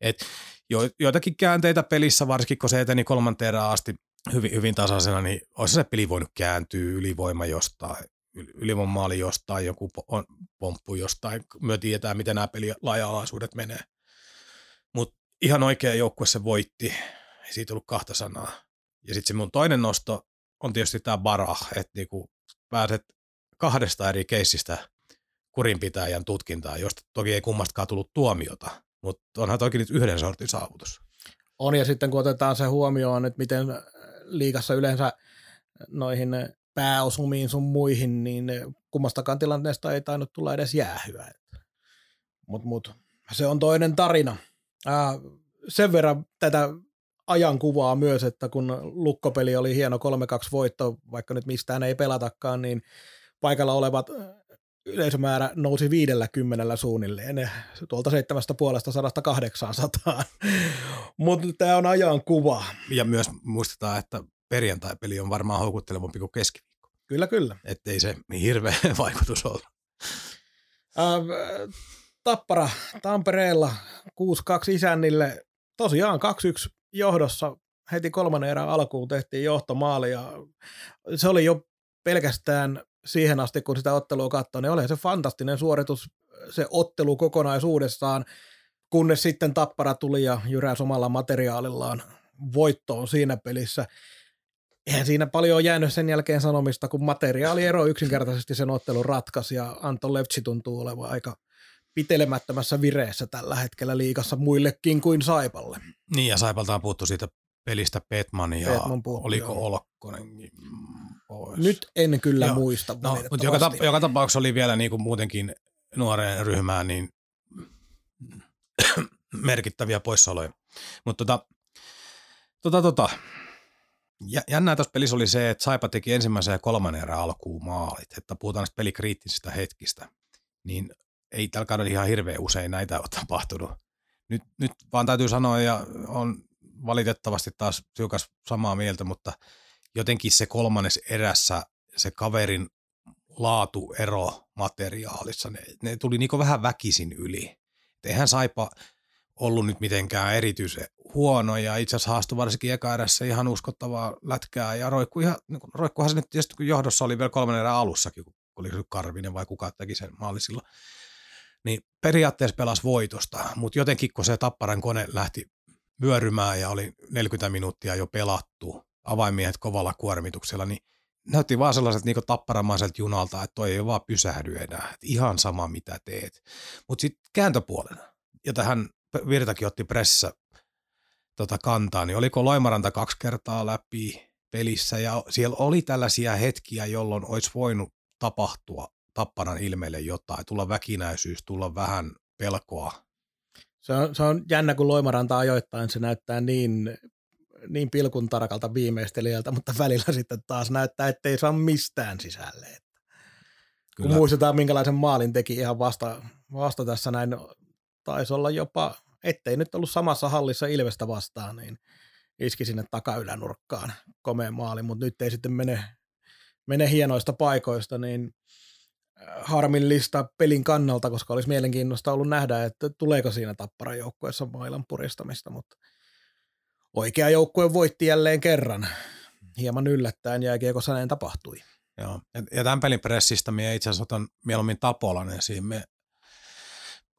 Et jo, joitakin käänteitä pelissä, varsinkin kun se eteni kolmanteen asti hyvin, hyvin tasaisena, niin olisi se peli voinut kääntyä ylivoima jostain, ylivoimaali jostain, joku on pomppu jostain. Me tiedetään, miten nämä peli laaja-alaisuudet menee. Mutta ihan oikea joukkue se voitti. Ei siitä ollut kahta sanaa. Ja sitten se mun toinen nosto on tietysti tämä Barah, että niinku pääset kahdesta eri keissistä kurinpitäjän tutkintaan, josta toki ei kummastakaan tullut tuomiota, mutta onhan toki nyt yhden sortin saavutus. On, ja sitten kun otetaan se huomioon, että miten liikassa yleensä noihin pääosumiin sun muihin, niin kummastakaan tilanteesta ei tainnut tulla edes jäähyä. Mutta mut, se on toinen tarina. Ää, sen verran tätä ajankuvaa myös, että kun lukkopeli oli hieno 3-2 voitto, vaikka nyt mistään ei pelatakaan, niin paikalla olevat yleisömäärä nousi 50 suunnilleen, tuolta 750-800. Mutta tämä on ajan kuva. Ja myös muistetaan, että perjantai-peli on varmaan houkuttelevampi kuin keskiviikko. Kyllä, kyllä. Että ei se hirveä vaikutus ole. Äh, Tappara Tampereella 6-2 isännille. Tosiaan 2-1 johdossa heti kolmannen erän alkuun tehtiin johtomaali ja se oli jo pelkästään siihen asti, kun sitä ottelua katsoi, niin oli se fantastinen suoritus, se ottelu kokonaisuudessaan, kunnes sitten Tappara tuli ja jyräsi omalla materiaalillaan voittoon siinä pelissä eihän siinä paljon ole jäänyt sen jälkeen sanomista, kun materiaaliero yksinkertaisesti sen ottelun ratkaisi ja Anton Levtsi tuntuu olevan aika pitelemättömässä vireessä tällä hetkellä liikassa muillekin kuin Saipalle. Niin ja Saipalta on puhuttu siitä pelistä Petman ja Petman puhuttu, oliko joo. Olkkonen pois. Nyt en kyllä joo. muista no, mutta joka, tap- joka tapauksessa oli vielä niin kuin muutenkin nuoreen ryhmään niin merkittäviä poissaoloja. Mutta tota, tota, tota, jännää tuossa pelissä oli se, että Saipa teki ensimmäisen ja kolmannen erän alkuun maalit, että puhutaan näistä pelikriittisistä hetkistä, niin ei tällä kaudella ihan hirveän usein näitä ole tapahtunut. Nyt, nyt vaan täytyy sanoa, ja on valitettavasti taas tiukas samaa mieltä, mutta jotenkin se kolmannes erässä se kaverin laatuero materiaalissa, ne, ne tuli niin vähän väkisin yli. Eihän Saipa ollut nyt mitenkään erityisen huono ja itse asiassa haastui varsinkin eka ihan uskottavaa lätkää ja roikku ihan, niin roikkuhan se nyt tietysti kun johdossa oli vielä kolmannen erän alussakin, kun oli se Karvinen vai kuka teki sen maalisilla. Niin periaatteessa pelasi voitosta, mutta jotenkin kun se Tapparan kone lähti vyörymään ja oli 40 minuuttia jo pelattu, avaimiehet kovalla kuormituksella, niin näytti vaan sellaiset niin tapparamaiselta junalta, että toi ei vaan pysähdy enää. Että ihan sama mitä teet. Mutta sitten kääntöpuolena, ja tähän Virtakin otti pressissä tota kantaa, niin oliko Loimaranta kaksi kertaa läpi pelissä, ja siellä oli tällaisia hetkiä, jolloin olisi voinut tapahtua tapparan ilmeelle jotain, tulla väkinäisyys, tulla vähän pelkoa. Se on, se on jännä, kun Loimaranta ajoittain se näyttää niin niin pilkun tarkalta viimeistelijältä, mutta välillä sitten taas näyttää, että ei saa mistään sisälle. Kyllä. Kun muistetaan, minkälaisen maalin teki ihan vasta, vasta tässä näin, taisi olla jopa, ettei nyt ollut samassa hallissa Ilvestä vastaan, niin iski sinne takaylänurkkaan komeen maali, mutta nyt ei sitten mene, mene hienoista paikoista, niin äh, harmillista pelin kannalta, koska olisi mielenkiintoista ollut nähdä, että tuleeko siinä tapparan joukkueessa mailan puristamista, mutta – oikea joukkue voitti jälleen kerran. Hieman yllättäen jääkiekossa näin tapahtui. Joo, ja tämän pelin pressistä minä itse asiassa otan mieluummin Tapolan esiin. Me,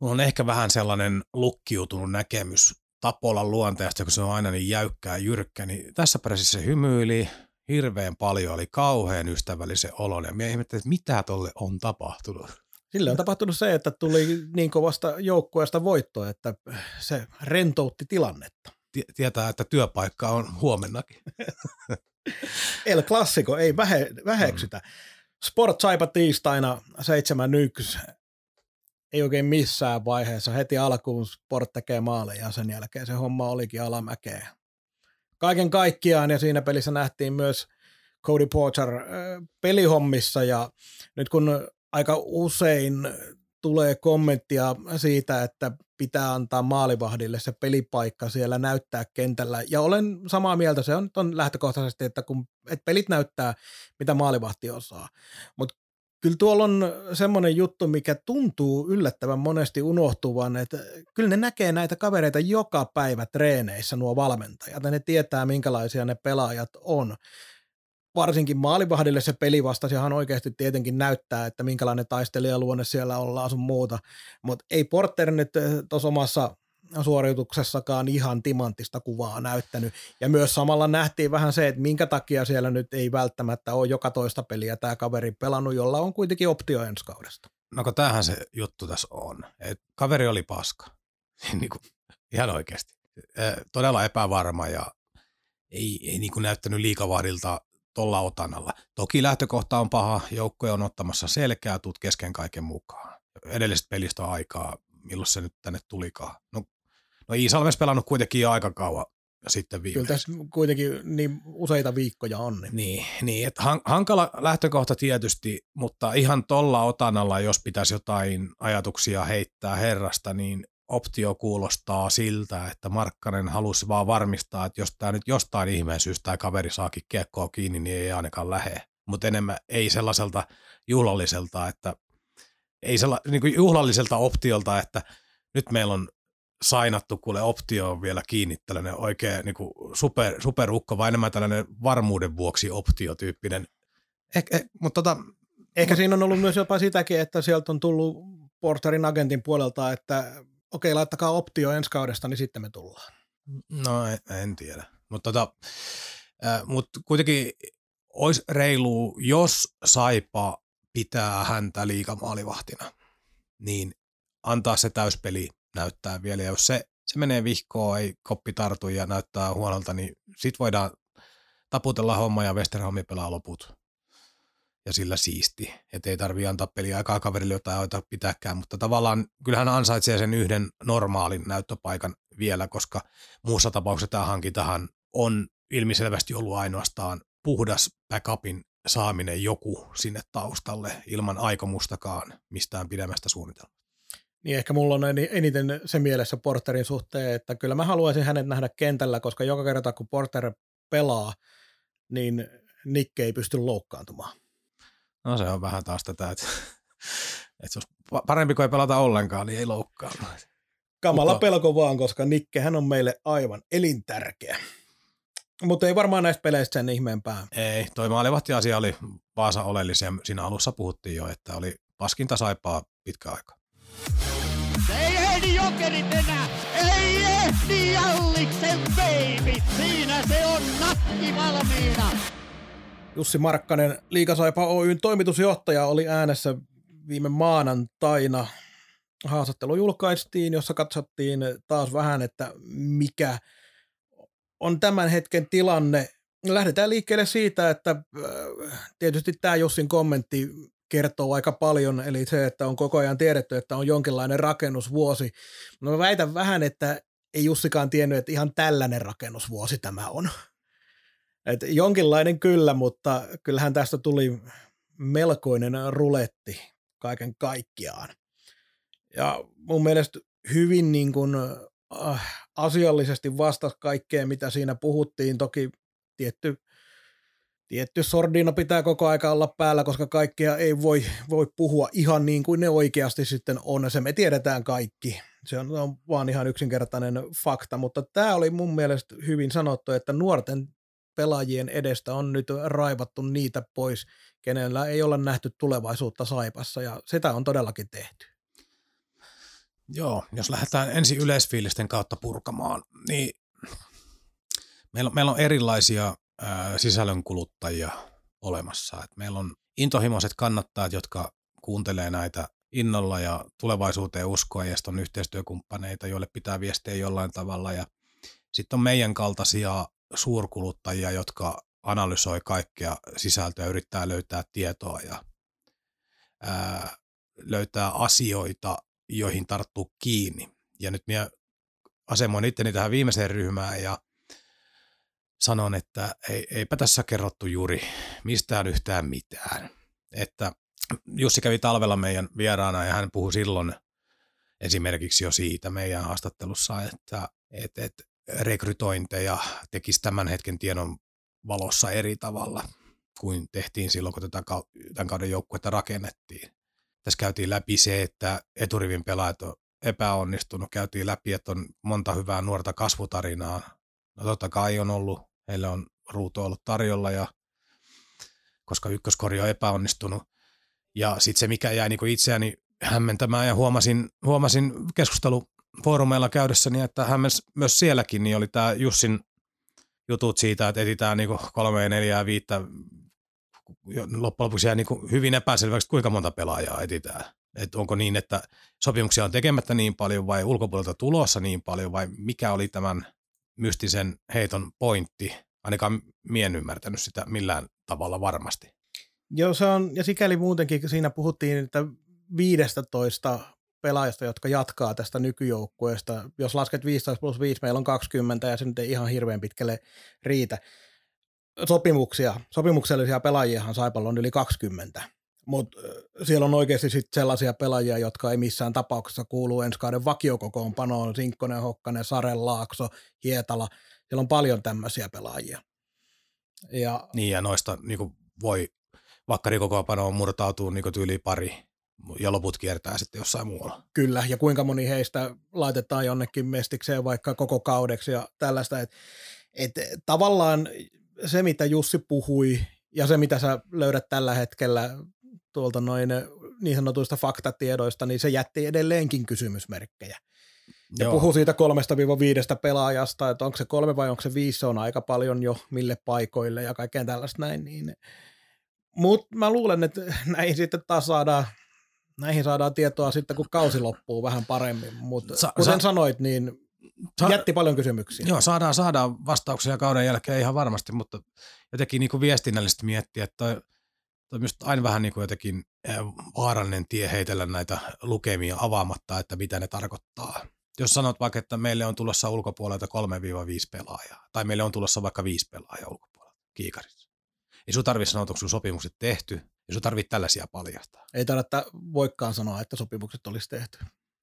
mulla on ehkä vähän sellainen lukkiutunut näkemys Tapolan luonteesta, kun se on aina niin jäykkää jyrkkä, niin tässä pressissä hymyili hirveän paljon, oli kauhean ystävällisen olon, ja minä ihmettelin, että mitä tolle on tapahtunut. Sille on tapahtunut se, että tuli niin kovasta joukkueesta voittoa, että se rentoutti tilannetta tietää, että työpaikka on huomennakin. El Classico, ei vähe, väheksytä. Mm. Sport Saipa tiistaina 7.1. Ei oikein missään vaiheessa. Heti alkuun Sport tekee maaleja ja sen jälkeen se homma olikin alamäkeä. Kaiken kaikkiaan ja siinä pelissä nähtiin myös Cody Porter pelihommissa ja nyt kun aika usein tulee kommenttia siitä, että pitää antaa maalivahdille se pelipaikka siellä näyttää kentällä. Ja olen samaa mieltä, se on, on lähtökohtaisesti, että kun et pelit näyttää, mitä maalivahti osaa. Mutta kyllä tuolla on semmoinen juttu, mikä tuntuu yllättävän monesti unohtuvan, että kyllä ne näkee näitä kavereita joka päivä treeneissä, nuo valmentajat, ja ne tietää, minkälaisia ne pelaajat on. Varsinkin maalivahdille se peli vastasi ihan oikeasti tietenkin näyttää, että minkälainen taistelijaluonne siellä ollaan sun muuta, mutta ei Porter nyt eh, tuossa omassa suorituksessakaan ihan timanttista kuvaa näyttänyt. Ja myös samalla nähtiin vähän se, että minkä takia siellä nyt ei välttämättä ole joka toista peliä tämä kaveri pelannut, jolla on kuitenkin optio ensi kaudesta. No kun tämähän se juttu tässä on. Et kaveri oli paska. niin kuin, ihan oikeasti. Todella epävarma ja ei, ei niin kuin näyttänyt liikavahdilta tuolla otanalla. Toki lähtökohta on paha, joukkoja on ottamassa selkeää, tuut kesken kaiken mukaan. Edellisestä pelistä aikaa, milloin se nyt tänne tulikaan. No, no Iisalmes pelannut kuitenkin jo aika kauan ja sitten viimeksi. Kyllä tässä kuitenkin niin useita viikkoja on. Niin, niin, niin että hankala lähtökohta tietysti, mutta ihan tuolla otanalla, jos pitäisi jotain ajatuksia heittää herrasta, niin optio kuulostaa siltä, että Markkanen halusi vaan varmistaa, että jos tämä nyt jostain ihmeen syystä tämä kaveri saakin kiekkoa kiinni, niin ei ainakaan lähe. Mutta enemmän ei sellaiselta juhlalliselta, että ei sella, niin kuin juhlalliselta optiolta, että nyt meillä on sainattu kuule optio on vielä kiinni, tällainen oikein niin kuin super, superukko, vai enemmän tällainen varmuuden vuoksi optiotyyppinen. Eh, eh, mutta tota, Ehkä siinä on ollut myös jopa sitäkin, että sieltä on tullut Porterin agentin puolelta, että okei, laittakaa optio ensi kaudesta, niin sitten me tullaan. No en, en tiedä. Mutta tota, äh, mut kuitenkin olisi reilu, jos Saipa pitää häntä liikamaalivahtina, niin antaa se täyspeli näyttää vielä. Ja jos se, se menee vihkoon, ei koppi tartu ja näyttää huonolta, niin sit voidaan taputella homma ja Westerholmi pelaa loput. ja sillä siisti. Että ei tarvitse antaa peliä aikaa kaverille jotain aita pitääkään, mutta tavallaan kyllähän ansaitsee sen yhden normaalin näyttöpaikan vielä, koska muussa tapauksessa tämä hankintahan on ilmiselvästi ollut ainoastaan puhdas backupin saaminen joku sinne taustalle ilman aikomustakaan mistään pidemmästä suunnitelmasta. Niin ehkä mulla on eniten se mielessä Porterin suhteen, että kyllä mä haluaisin hänet nähdä kentällä, koska joka kerta kun Porter pelaa, niin Nikke ei pysty loukkaantumaan. No se on vähän taas tätä, että, että se olisi parempi kuin ei pelata ollenkaan, niin ei loukkaannu. Kamala Kuka? pelko vaan, koska Nikke hän on meille aivan elintärkeä. Mutta ei varmaan näistä peleistä sen ihmeempää. Ei, toi maalivahti-asia oli Vaasa oleellisia. Siinä alussa puhuttiin jo, että oli paskinta saipaa pitkä aika. Ehdi jokerit enää! Ei ehdi Jalliksen baby! Siinä se on nakki valmiina! Jussi Markkanen, Liikasaipa Oyn toimitusjohtaja, oli äänessä viime maanantaina. Haastattelu julkaistiin, jossa katsottiin taas vähän, että mikä on tämän hetken tilanne. Lähdetään liikkeelle siitä, että äh, tietysti tämä Jussin kommentti kertoo aika paljon, eli se, että on koko ajan tiedetty, että on jonkinlainen rakennusvuosi. No mä väitän vähän, että ei Jussikaan tiennyt, että ihan tällainen rakennusvuosi tämä on. Et jonkinlainen kyllä, mutta kyllähän tästä tuli melkoinen ruletti kaiken kaikkiaan. Ja mun mielestä hyvin niin kuin, äh, asiallisesti vastasi kaikkeen, mitä siinä puhuttiin. Toki tietty, tietty sordino pitää koko aika olla päällä, koska kaikkea ei voi, voi puhua ihan niin kuin ne oikeasti sitten on. Se me tiedetään kaikki. Se on, on vaan ihan yksinkertainen fakta, mutta tämä oli mun mielestä hyvin sanottu, että nuorten pelaajien edestä on nyt raivattu niitä pois, kenellä ei ole nähty tulevaisuutta Saipassa, ja sitä on todellakin tehty. Joo, jos lähdetään ensin yleisfiilisten kautta purkamaan, niin meillä, meillä on erilaisia ää, sisällönkuluttajia olemassa. Et meillä on intohimoiset kannattajat, jotka kuuntelee näitä innolla ja tulevaisuuteen uskoa ja on yhteistyökumppaneita, joille pitää viestiä jollain tavalla. Ja sitten on meidän kaltaisia suurkuluttajia, jotka analysoi kaikkea sisältöä, yrittää löytää tietoa ja ää, löytää asioita, joihin tarttuu kiinni. Ja nyt minä asemoin itteni tähän viimeiseen ryhmään ja sanon, että ei, eipä tässä kerrottu juuri mistään yhtään mitään. Että Jussi kävi talvella meidän vieraana ja hän puhui silloin esimerkiksi jo siitä meidän haastattelussa, että, että, että rekrytointeja tekisi tämän hetken tiedon valossa eri tavalla kuin tehtiin silloin, kun tätä tämän kauden joukkuetta rakennettiin. Tässä käytiin läpi se, että eturivin pelaajat on epäonnistunut. Käytiin läpi, että on monta hyvää nuorta kasvutarinaa. No totta kai on ollut, heille on ruutu ollut tarjolla, ja, koska ykköskori on epäonnistunut. Ja sitten se, mikä jäi niin itseäni hämmentämään ja huomasin, huomasin keskustelu foorumeilla käydessäni, että hän myös sielläkin niin oli tämä Jussin jutut siitä, että etsitään niin kolme, neljää, viittä, loppujen lopuksi jää niin hyvin epäselväksi, kuinka monta pelaajaa etsitään. Että onko niin, että sopimuksia on tekemättä niin paljon vai ulkopuolelta tulossa niin paljon vai mikä oli tämän mystisen heiton pointti. Ainakaan mien en ymmärtänyt sitä millään tavalla varmasti. Joo, se on, ja sikäli muutenkin siinä puhuttiin, että 15 pelaajista, jotka jatkaa tästä nykyjoukkueesta. Jos lasket 15 plus 5, meillä on 20 ja se nyt ei ihan hirveän pitkälle riitä. Sopimuksia, sopimuksellisia pelaajiahan Saipalla on yli 20, mutta siellä on oikeasti sit sellaisia pelaajia, jotka ei missään tapauksessa kuulu ensi kauden vakiokokoonpanoon, Sinkkonen, Hokkanen, Saren, Laakso, Hietala, siellä on paljon tämmöisiä pelaajia. Ja, niin ja noista niin voi vakkarikokoonpanoon murtautuu niin tyyli pari ja loput kiertää sitten jossain muualla. Kyllä, ja kuinka moni heistä laitetaan jonnekin mestikseen vaikka koko kaudeksi ja tällaista. Että et, tavallaan se, mitä Jussi puhui ja se, mitä sä löydät tällä hetkellä tuolta noin niin sanotuista faktatiedoista, niin se jätti edelleenkin kysymysmerkkejä. Ja Joo. puhu siitä kolmesta viiva viidestä pelaajasta, että onko se kolme vai onko se viisi, se on aika paljon jo mille paikoille ja kaikkeen tällaista näin. Niin. Mutta mä luulen, että näin sitten taas saadaan näihin saadaan tietoa sitten, kun kausi loppuu vähän paremmin, mutta sa- kuten sa- sanoit, niin sa- jätti paljon kysymyksiä. Joo, saadaan, saadaan vastauksia kauden jälkeen ihan varmasti, mutta jotenkin niin kuin viestinnällisesti miettiä, että toi, on aina vähän niin kuin jotenkin vaarallinen tie heitellä näitä lukemia avaamatta, että mitä ne tarkoittaa. Jos sanot vaikka, että meille on tulossa ulkopuolelta 3-5 pelaajaa, tai meille on tulossa vaikka 5 pelaajaa ulkopuolelta kiikarissa. Ei sun tarvitse sanoa, onko sun sopimukset tehty, ja sun tarvitse tällaisia paljastaa. Ei tarvitse voikaan sanoa, että sopimukset olisi tehty.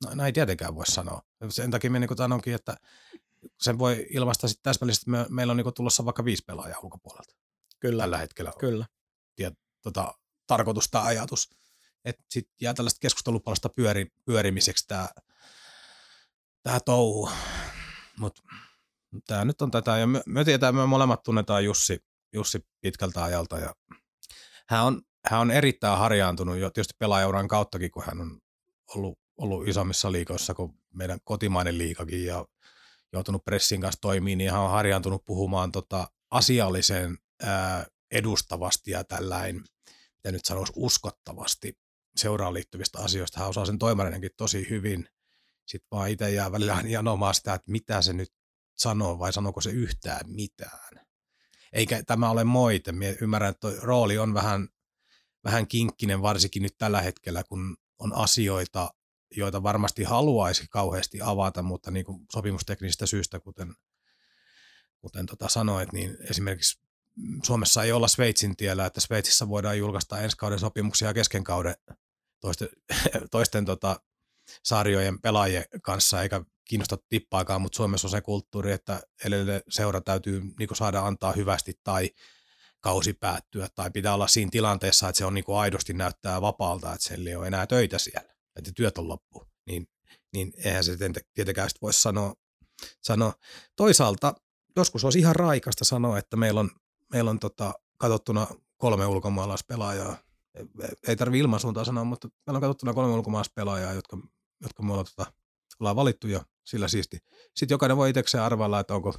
No, näin tietenkään voi sanoa. Sen takia minä niin sanonkin, että sen voi ilmaista sitten täsmällisesti, että me, meillä on niin tulossa vaikka viisi pelaajaa ulkopuolelta. Kyllä. Tällä hetkellä. Kyllä. Tiet, tota, tarkoitus tai ajatus. Että sitten jää tällaista keskustelupalasta pyöri, pyörimiseksi tämä tää touhu. Mutta tämä nyt on tätä, ja me, me tiedetään, me molemmat tunnetaan Jussi, Jussi pitkältä ajalta, ja hän on, hän on erittäin harjaantunut jo tietysti pelaajauran kauttakin, kun hän on ollut, ollut isommissa liikoissa kuin meidän kotimainen liikakin, ja joutunut pressin kanssa toimimaan, niin hän on harjaantunut puhumaan tota asiallisen ää, edustavasti ja tällainen, mitä nyt sanoisi, uskottavasti seuraan liittyvistä asioista. Hän osaa sen toimarinenkin tosi hyvin. Sitten vaan itse jää välillä janomaan sitä, että mitä se nyt sanoo vai sanooko se yhtään mitään. Eikä tämä ole moite. Minä ymmärrän, että rooli on vähän, vähän kinkkinen, varsinkin nyt tällä hetkellä, kun on asioita, joita varmasti haluaisi kauheasti avata, mutta niin kuin sopimusteknisistä syistä, kuten, kuten tota sanoit, niin esimerkiksi Suomessa ei olla Sveitsin tiellä, että Sveitsissä voidaan julkaista ensi kauden sopimuksia kesken kauden toisten, toisten tota, sarjojen pelaajien kanssa, eikä kiinnosta tippaakaan, mutta Suomessa on se kulttuuri, että edelleen seura täytyy niin saada antaa hyvästi tai kausi päättyä, tai pitää olla siinä tilanteessa, että se on niin aidosti näyttää vapaalta, että siellä ei ole enää töitä siellä, että työt on loppu, niin, niin eihän se tietenkään voi sanoa, sanoa. Toisaalta joskus olisi ihan raikasta sanoa, että meillä on meillä on tota, katsottuna kolme ulkomaalaispelaajaa. Ei tarvi ilmansuuntaa sanoa, mutta meillä on katsottuna kolme ulkomaalaispelaajaa, jotka, jotka me ollaan, tota, ollaan valittu jo sillä siisti. Sitten jokainen voi itsekseen arvailla, että onko,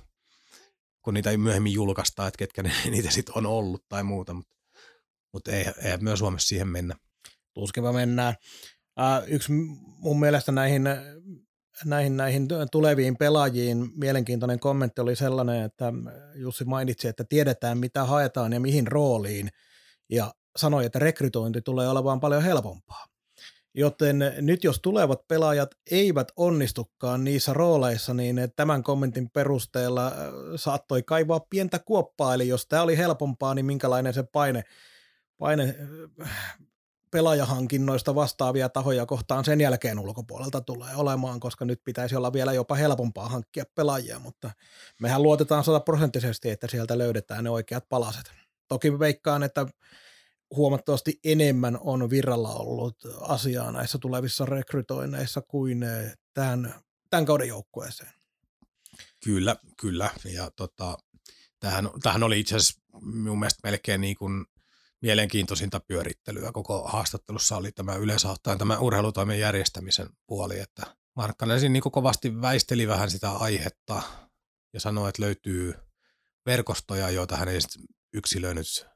kun niitä ei myöhemmin julkaista, että ketkä ne, niitä sitten on ollut tai muuta, mutta, mutta ei, ei myös Suomessa siihen mennä. Tuskiva mennään. Uh, yksi mun mielestä näihin näihin, näihin tuleviin pelaajiin mielenkiintoinen kommentti oli sellainen, että Jussi mainitsi, että tiedetään mitä haetaan ja mihin rooliin, ja sanoi, että rekrytointi tulee olemaan paljon helpompaa. Joten nyt jos tulevat pelaajat eivät onnistukaan niissä rooleissa, niin tämän kommentin perusteella äh, saattoi kaivaa pientä kuoppaa, eli jos tämä oli helpompaa, niin minkälainen se paine, paine äh, pelaajahankinnoista vastaavia tahoja kohtaan sen jälkeen ulkopuolelta tulee olemaan, koska nyt pitäisi olla vielä jopa helpompaa hankkia pelaajia, mutta mehän luotetaan sataprosenttisesti, että sieltä löydetään ne oikeat palaset. Toki veikkaan, että huomattavasti enemmän on virralla ollut asiaa näissä tulevissa rekrytoinneissa kuin tämän, tämän kauden joukkueeseen. Kyllä, kyllä. Ja tota, tähän, tähän oli itse asiassa minun mielestä melkein niin kuin mielenkiintoisinta pyörittelyä koko haastattelussa oli tämä yleensä ottaen tämä urheilutoimen järjestämisen puoli, että Markkanen niin kovasti väisteli vähän sitä aihetta ja sanoi, että löytyy verkostoja, joita hän ei yksilöinyt.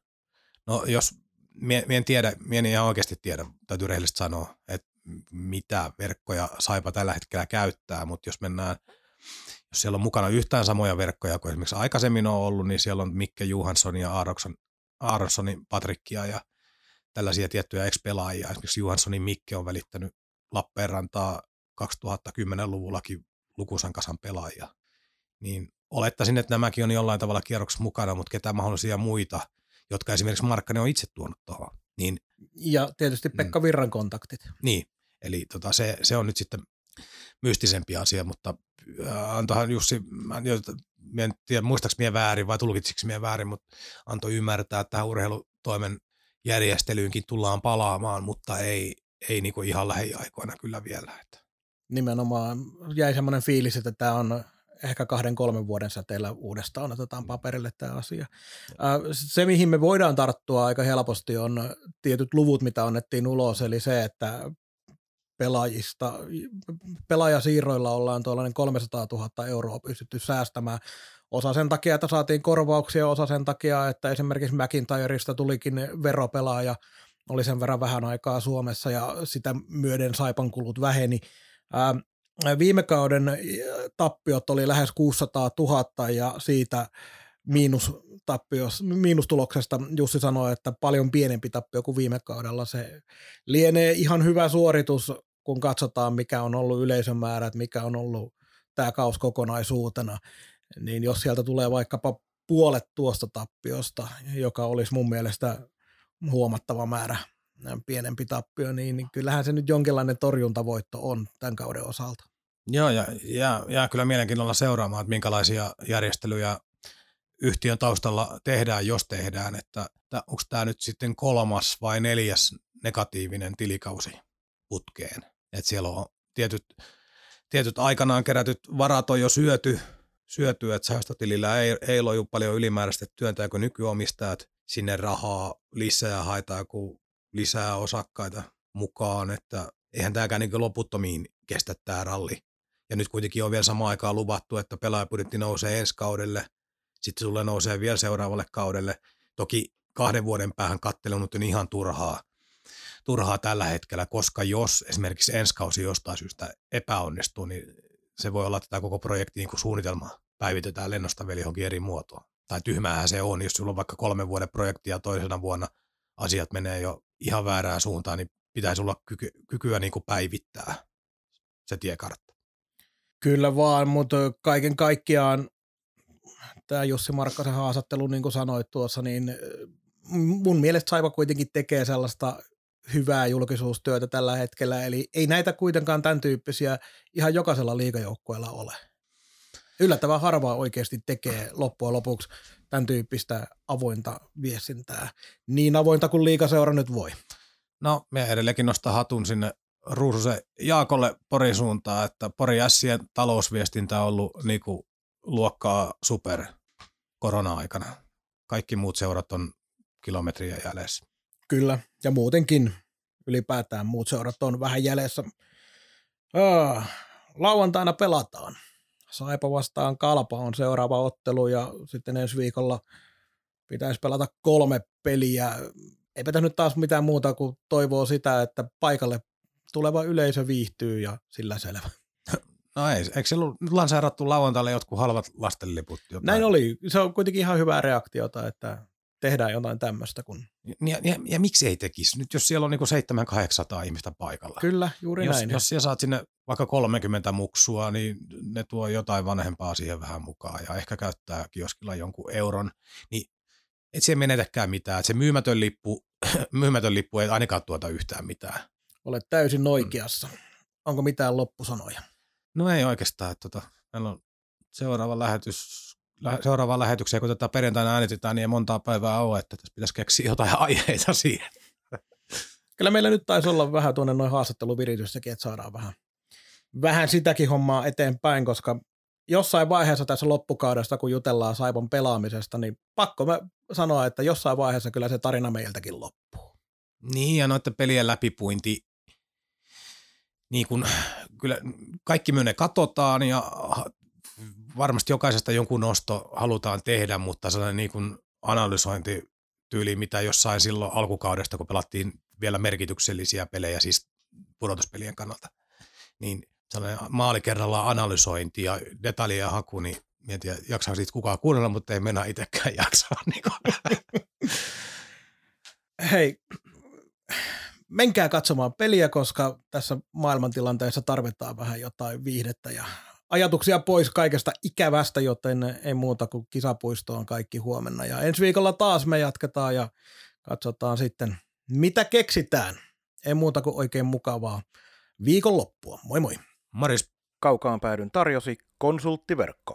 No jos, mie, mie en tiedä, mie en ihan oikeasti tiedä, täytyy rehellisesti sanoa, että mitä verkkoja Saipa tällä hetkellä käyttää, mutta jos mennään, jos siellä on mukana yhtään samoja verkkoja kuin esimerkiksi aikaisemmin on ollut, niin siellä on Mikke Johansson ja Aarokson Aaronsonin Patrickia ja tällaisia tiettyjä ex-pelaajia. Esimerkiksi Johanssonin Mikke on välittänyt Lappeenrantaa 2010-luvullakin lukuisan kasan pelaajia. Niin olettaisin, että nämäkin on jollain tavalla kierroksessa mukana, mutta ketä mahdollisia muita, jotka esimerkiksi Markkanen on itse tuonut tuohon. Niin, ja tietysti mm. Pekka Virran kontaktit. Niin, eli tota, se, se on nyt sitten mystisempi asia, mutta äh, antohan Jussi, mä en, tiedä muistaaks mie väärin vai tulkitsiksi mie väärin, mutta antoi ymmärtää, että tähän urheilutoimen järjestelyynkin tullaan palaamaan, mutta ei, ei niinku ihan lähiaikoina kyllä vielä. Että. Nimenomaan jäi semmoinen fiilis, että tämä on ehkä kahden, kolmen vuoden säteellä uudestaan otetaan paperille tämä asia. Se, mihin me voidaan tarttua aika helposti, on tietyt luvut, mitä annettiin ulos, eli se, että pelaajista, pelaajasiirroilla ollaan tuollainen 300 000 euroa pystytty säästämään. Osa sen takia, että saatiin korvauksia, osa sen takia, että esimerkiksi McIntyresta tulikin veropelaaja, oli sen verran vähän aikaa Suomessa ja sitä myöden Saipan kulut väheni. Ää, viime kauden tappiot oli lähes 600 000 ja siitä miinus tappios, miinustuloksesta Jussi sanoi, että paljon pienempi tappio kuin viime kaudella. Se lienee ihan hyvä suoritus, kun katsotaan, mikä on ollut yleisön määrät, mikä on ollut tämä kaus kokonaisuutena. Niin jos sieltä tulee vaikkapa puolet tuosta tappiosta, joka olisi mun mielestä huomattava määrä pienempi tappio, niin, niin kyllähän se nyt jonkinlainen torjuntavoitto on tämän kauden osalta. Joo, ja jää, jää kyllä mielenkiinnolla seuraamaan, että minkälaisia järjestelyjä yhtiön taustalla tehdään, jos tehdään, että, että onko tämä nyt sitten kolmas vai neljäs negatiivinen tilikausi putkeen. Että siellä on tietyt, tietyt aikanaan kerätyt varat on jo syöty, syöty että säästötilillä ei, ei loju paljon ylimääräistä työntääkö nykyomistajat sinne rahaa lisää, haetaan kun lisää osakkaita mukaan, että eihän tämäkään niin loputtomiin kestä tämä ralli. Ja nyt kuitenkin on vielä samaan aikaan luvattu, että pelaajapudjetti nousee ensi kaudelle, sitten sulle nousee vielä seuraavalle kaudelle. Toki kahden vuoden päähän kattelu on ihan turhaa, turhaa tällä hetkellä, koska jos esimerkiksi ensi kausi jostain syystä epäonnistuu, niin se voi olla, että tämä koko projekti niin suunnitelma päivitetään lennosta vielä johonkin eri muotoon. Tai tyhmäähän se on, jos sulla on vaikka kolmen vuoden projekti ja toisena vuonna asiat menee jo ihan väärään suuntaan, niin pitäisi olla kyky, kykyä niin kuin päivittää se tiekartta. Kyllä vaan, mutta kaiken kaikkiaan tämä Jussi Markkasen haastattelu, niin kuin sanoit tuossa, niin mun mielestä Saiva kuitenkin tekee sellaista hyvää julkisuustyötä tällä hetkellä, eli ei näitä kuitenkaan tämän tyyppisiä ihan jokaisella liikajoukkueella ole. Yllättävän harvaa oikeasti tekee loppujen lopuksi tämän tyyppistä avointa viestintää. Niin avointa kuin liikaseura nyt voi. No, me edelleenkin nostaa hatun sinne Ruususen Jaakolle Porin suuntaan, että Pori Sien talousviestintä on ollut niin kuin luokkaa super korona-aikana. Kaikki muut seurat on kilometriä jäljessä. Kyllä, ja muutenkin ylipäätään muut seurat on vähän jäljessä. Ah, lauantaina pelataan. Saipa vastaan Kalpa on seuraava ottelu ja sitten ensi viikolla pitäisi pelata kolme peliä. Eipä tässä nyt taas mitään muuta kuin toivoo sitä, että paikalle tuleva yleisö viihtyy ja sillä selvä. No ei, eikö se ollut lanseerattu lauantaille jotkut halvat lastenliput? Jotain? Näin oli. Se on kuitenkin ihan hyvää reaktiota, että tehdään jotain tämmöistä. Kun... Ja, ja, ja, miksi ei tekisi? Nyt jos siellä on niin 700-800 ihmistä paikalla. Kyllä, juuri jos, näin. Jos siellä saat sinne vaikka 30 muksua, niin ne tuo jotain vanhempaa siihen vähän mukaan ja ehkä käyttää kioskilla jonkun euron. Niin et se menetäkään mitään. Et se myymätön lippu, myymätön lippu ei ainakaan tuota yhtään mitään. Olet täysin oikeassa. Mm. Onko mitään loppusanoja? No ei oikeastaan. Että tota, meillä on seuraava lähetys, seuraavaan lähetykseen, kun tätä perjantaina äänitetään, niin ei montaa päivää ole, että tässä pitäisi keksiä jotain aiheita siihen. Kyllä meillä nyt taisi olla vähän tuonne noin haastatteluvirityssäkin, että saadaan vähän, vähän sitäkin hommaa eteenpäin, koska jossain vaiheessa tässä loppukaudesta, kun jutellaan Saipon pelaamisesta, niin pakko mä sanoa, että jossain vaiheessa kyllä se tarina meiltäkin loppuu. Niin, ja noiden pelien läpipuinti, niin kun, kyllä kaikki myönne katsotaan ja varmasti jokaisesta jonkun nosto halutaan tehdä, mutta sellainen niin kuin analysointityyli, mitä jossain silloin alkukaudesta, kun pelattiin vielä merkityksellisiä pelejä, siis pudotuspelien kannalta, niin sellainen maali kerrallaan analysointi ja detaljien haku, niin mietin, jaksaa siitä kukaan kuunnella, mutta ei mennä itsekään jaksaa. Niin Hei, menkää katsomaan peliä, koska tässä maailmantilanteessa tarvitaan vähän jotain viihdettä ja ajatuksia pois kaikesta ikävästä, joten ei muuta kuin kisapuistoon kaikki huomenna. Ja ensi viikolla taas me jatketaan ja katsotaan sitten, mitä keksitään. Ei muuta kuin oikein mukavaa viikonloppua. Moi moi. Maris. Kaukaan päädyn tarjosi konsulttiverkko.